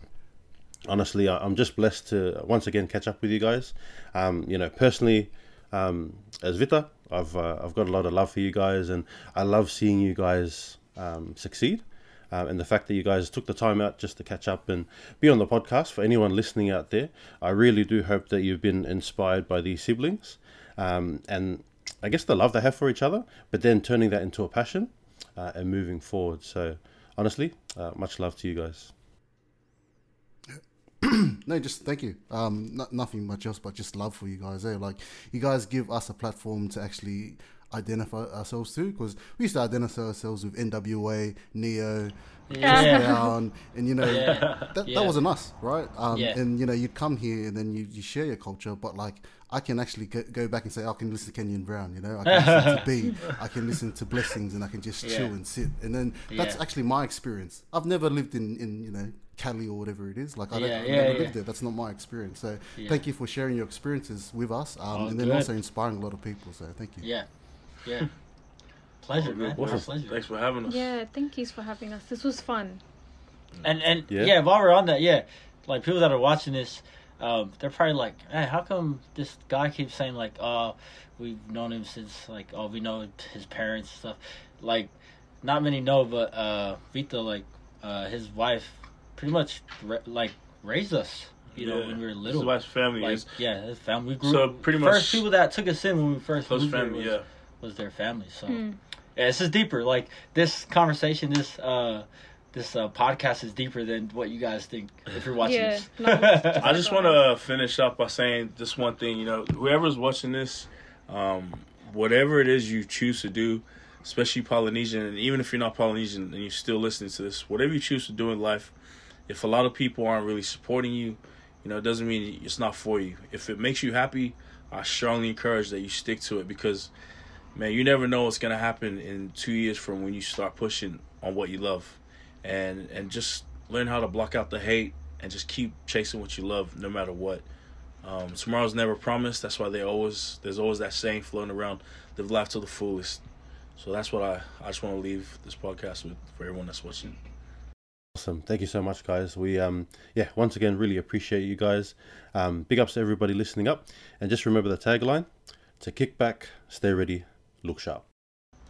[SPEAKER 1] honestly, I- I'm just blessed to once again catch up with you guys. Um, you know, personally, um, as Vita, I've uh, I've got a lot of love for you guys, and I love seeing you guys um, succeed. Um, and the fact that you guys took the time out just to catch up and be on the podcast for anyone listening out there, I really do hope that you've been inspired by these siblings um, and I guess the love they have for each other, but then turning that into a passion uh, and moving forward. So, honestly, uh, much love to you guys.
[SPEAKER 5] No, just thank you. Um, no, nothing much else, but just love for you guys. Eh? Like you guys give us a platform to actually identify ourselves to because we used to identify ourselves with NWA, Ne-Yo,
[SPEAKER 4] Yeah.
[SPEAKER 5] Down, and you know
[SPEAKER 4] Yeah.
[SPEAKER 5] that,
[SPEAKER 4] Yeah.
[SPEAKER 5] that wasn't us, right? Um,
[SPEAKER 4] Yeah.
[SPEAKER 5] And you know you'd come here and then you, you share your culture, but like I can actually go, go back and say I can listen to Kenyon Brown, you know, I can listen to B, I can listen to Blessings, and I can just
[SPEAKER 4] Yeah.
[SPEAKER 5] chill and sit, and then that's
[SPEAKER 4] Yeah.
[SPEAKER 5] actually my experience. I've never lived in in you know. Cali or whatever it is, like I, don't,
[SPEAKER 4] Yeah, yeah,
[SPEAKER 5] never
[SPEAKER 4] yeah.
[SPEAKER 5] lived there. That's not my experience. So
[SPEAKER 4] Yeah.
[SPEAKER 5] thank you for sharing your experiences with us, um,
[SPEAKER 4] Oh,
[SPEAKER 5] and then
[SPEAKER 4] good.
[SPEAKER 5] also inspiring a lot of people. So thank you.
[SPEAKER 4] Yeah. Yeah. Pleasure, man.
[SPEAKER 3] Awesome.
[SPEAKER 4] Pleasure.
[SPEAKER 3] Thanks for having us.
[SPEAKER 2] Yeah, thank you for having us. This was fun.
[SPEAKER 4] And and
[SPEAKER 1] Yeah.
[SPEAKER 4] yeah. while we're on that, yeah, like people that are watching this, um, they're probably like, hey, how come this guy keeps saying like, oh, we've known him since like, oh, we know his parents and stuff. Like, not many know, but uh, Vito, like, uh, his wife, pretty much ra- like raised us. You know,
[SPEAKER 3] Yeah.
[SPEAKER 4] when we were little.
[SPEAKER 3] is why his family
[SPEAKER 4] like,
[SPEAKER 3] is
[SPEAKER 4] yeah, his family. We grew.
[SPEAKER 3] So, pretty much-
[SPEAKER 4] first people that took us in when we first
[SPEAKER 3] close
[SPEAKER 4] moved here
[SPEAKER 3] family.
[SPEAKER 4] was,
[SPEAKER 3] Yeah.
[SPEAKER 4] Was their family. So
[SPEAKER 2] Hmm.
[SPEAKER 4] yeah, this is deeper. Like this conversation, this uh, this uh, podcast is deeper than what you guys think if you're watching
[SPEAKER 2] Yeah,
[SPEAKER 4] this.
[SPEAKER 2] no,
[SPEAKER 3] I just want to finish up by saying just one thing. You know, whoever's watching this, um, whatever it is you choose to do, especially Polynesian, and even if you're not Polynesian and you're still listening to this, whatever you choose to do in life, if a lot of people aren't really supporting you, you know, it doesn't mean it's not for you. If it makes you happy, I strongly encourage that you stick to it because, man, you never know what's gonna happen in two years from when you start pushing on what you love, and and just learn how to block out the hate and just keep chasing what you love no matter what. Um, tomorrow's never promised. That's why they always there's always that saying floating around: "Live life to the fullest." So that's what I I just want to leave this podcast with for everyone that's watching.
[SPEAKER 1] Awesome. Thank you so much, guys. We um yeah, once again really appreciate you guys. Um, big ups to everybody listening up, and just remember the tagline: to kick back, stay ready, look sharp.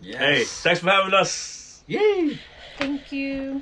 [SPEAKER 4] Yes.
[SPEAKER 3] Hey, thanks for having us.
[SPEAKER 4] Yay!
[SPEAKER 2] Thank you.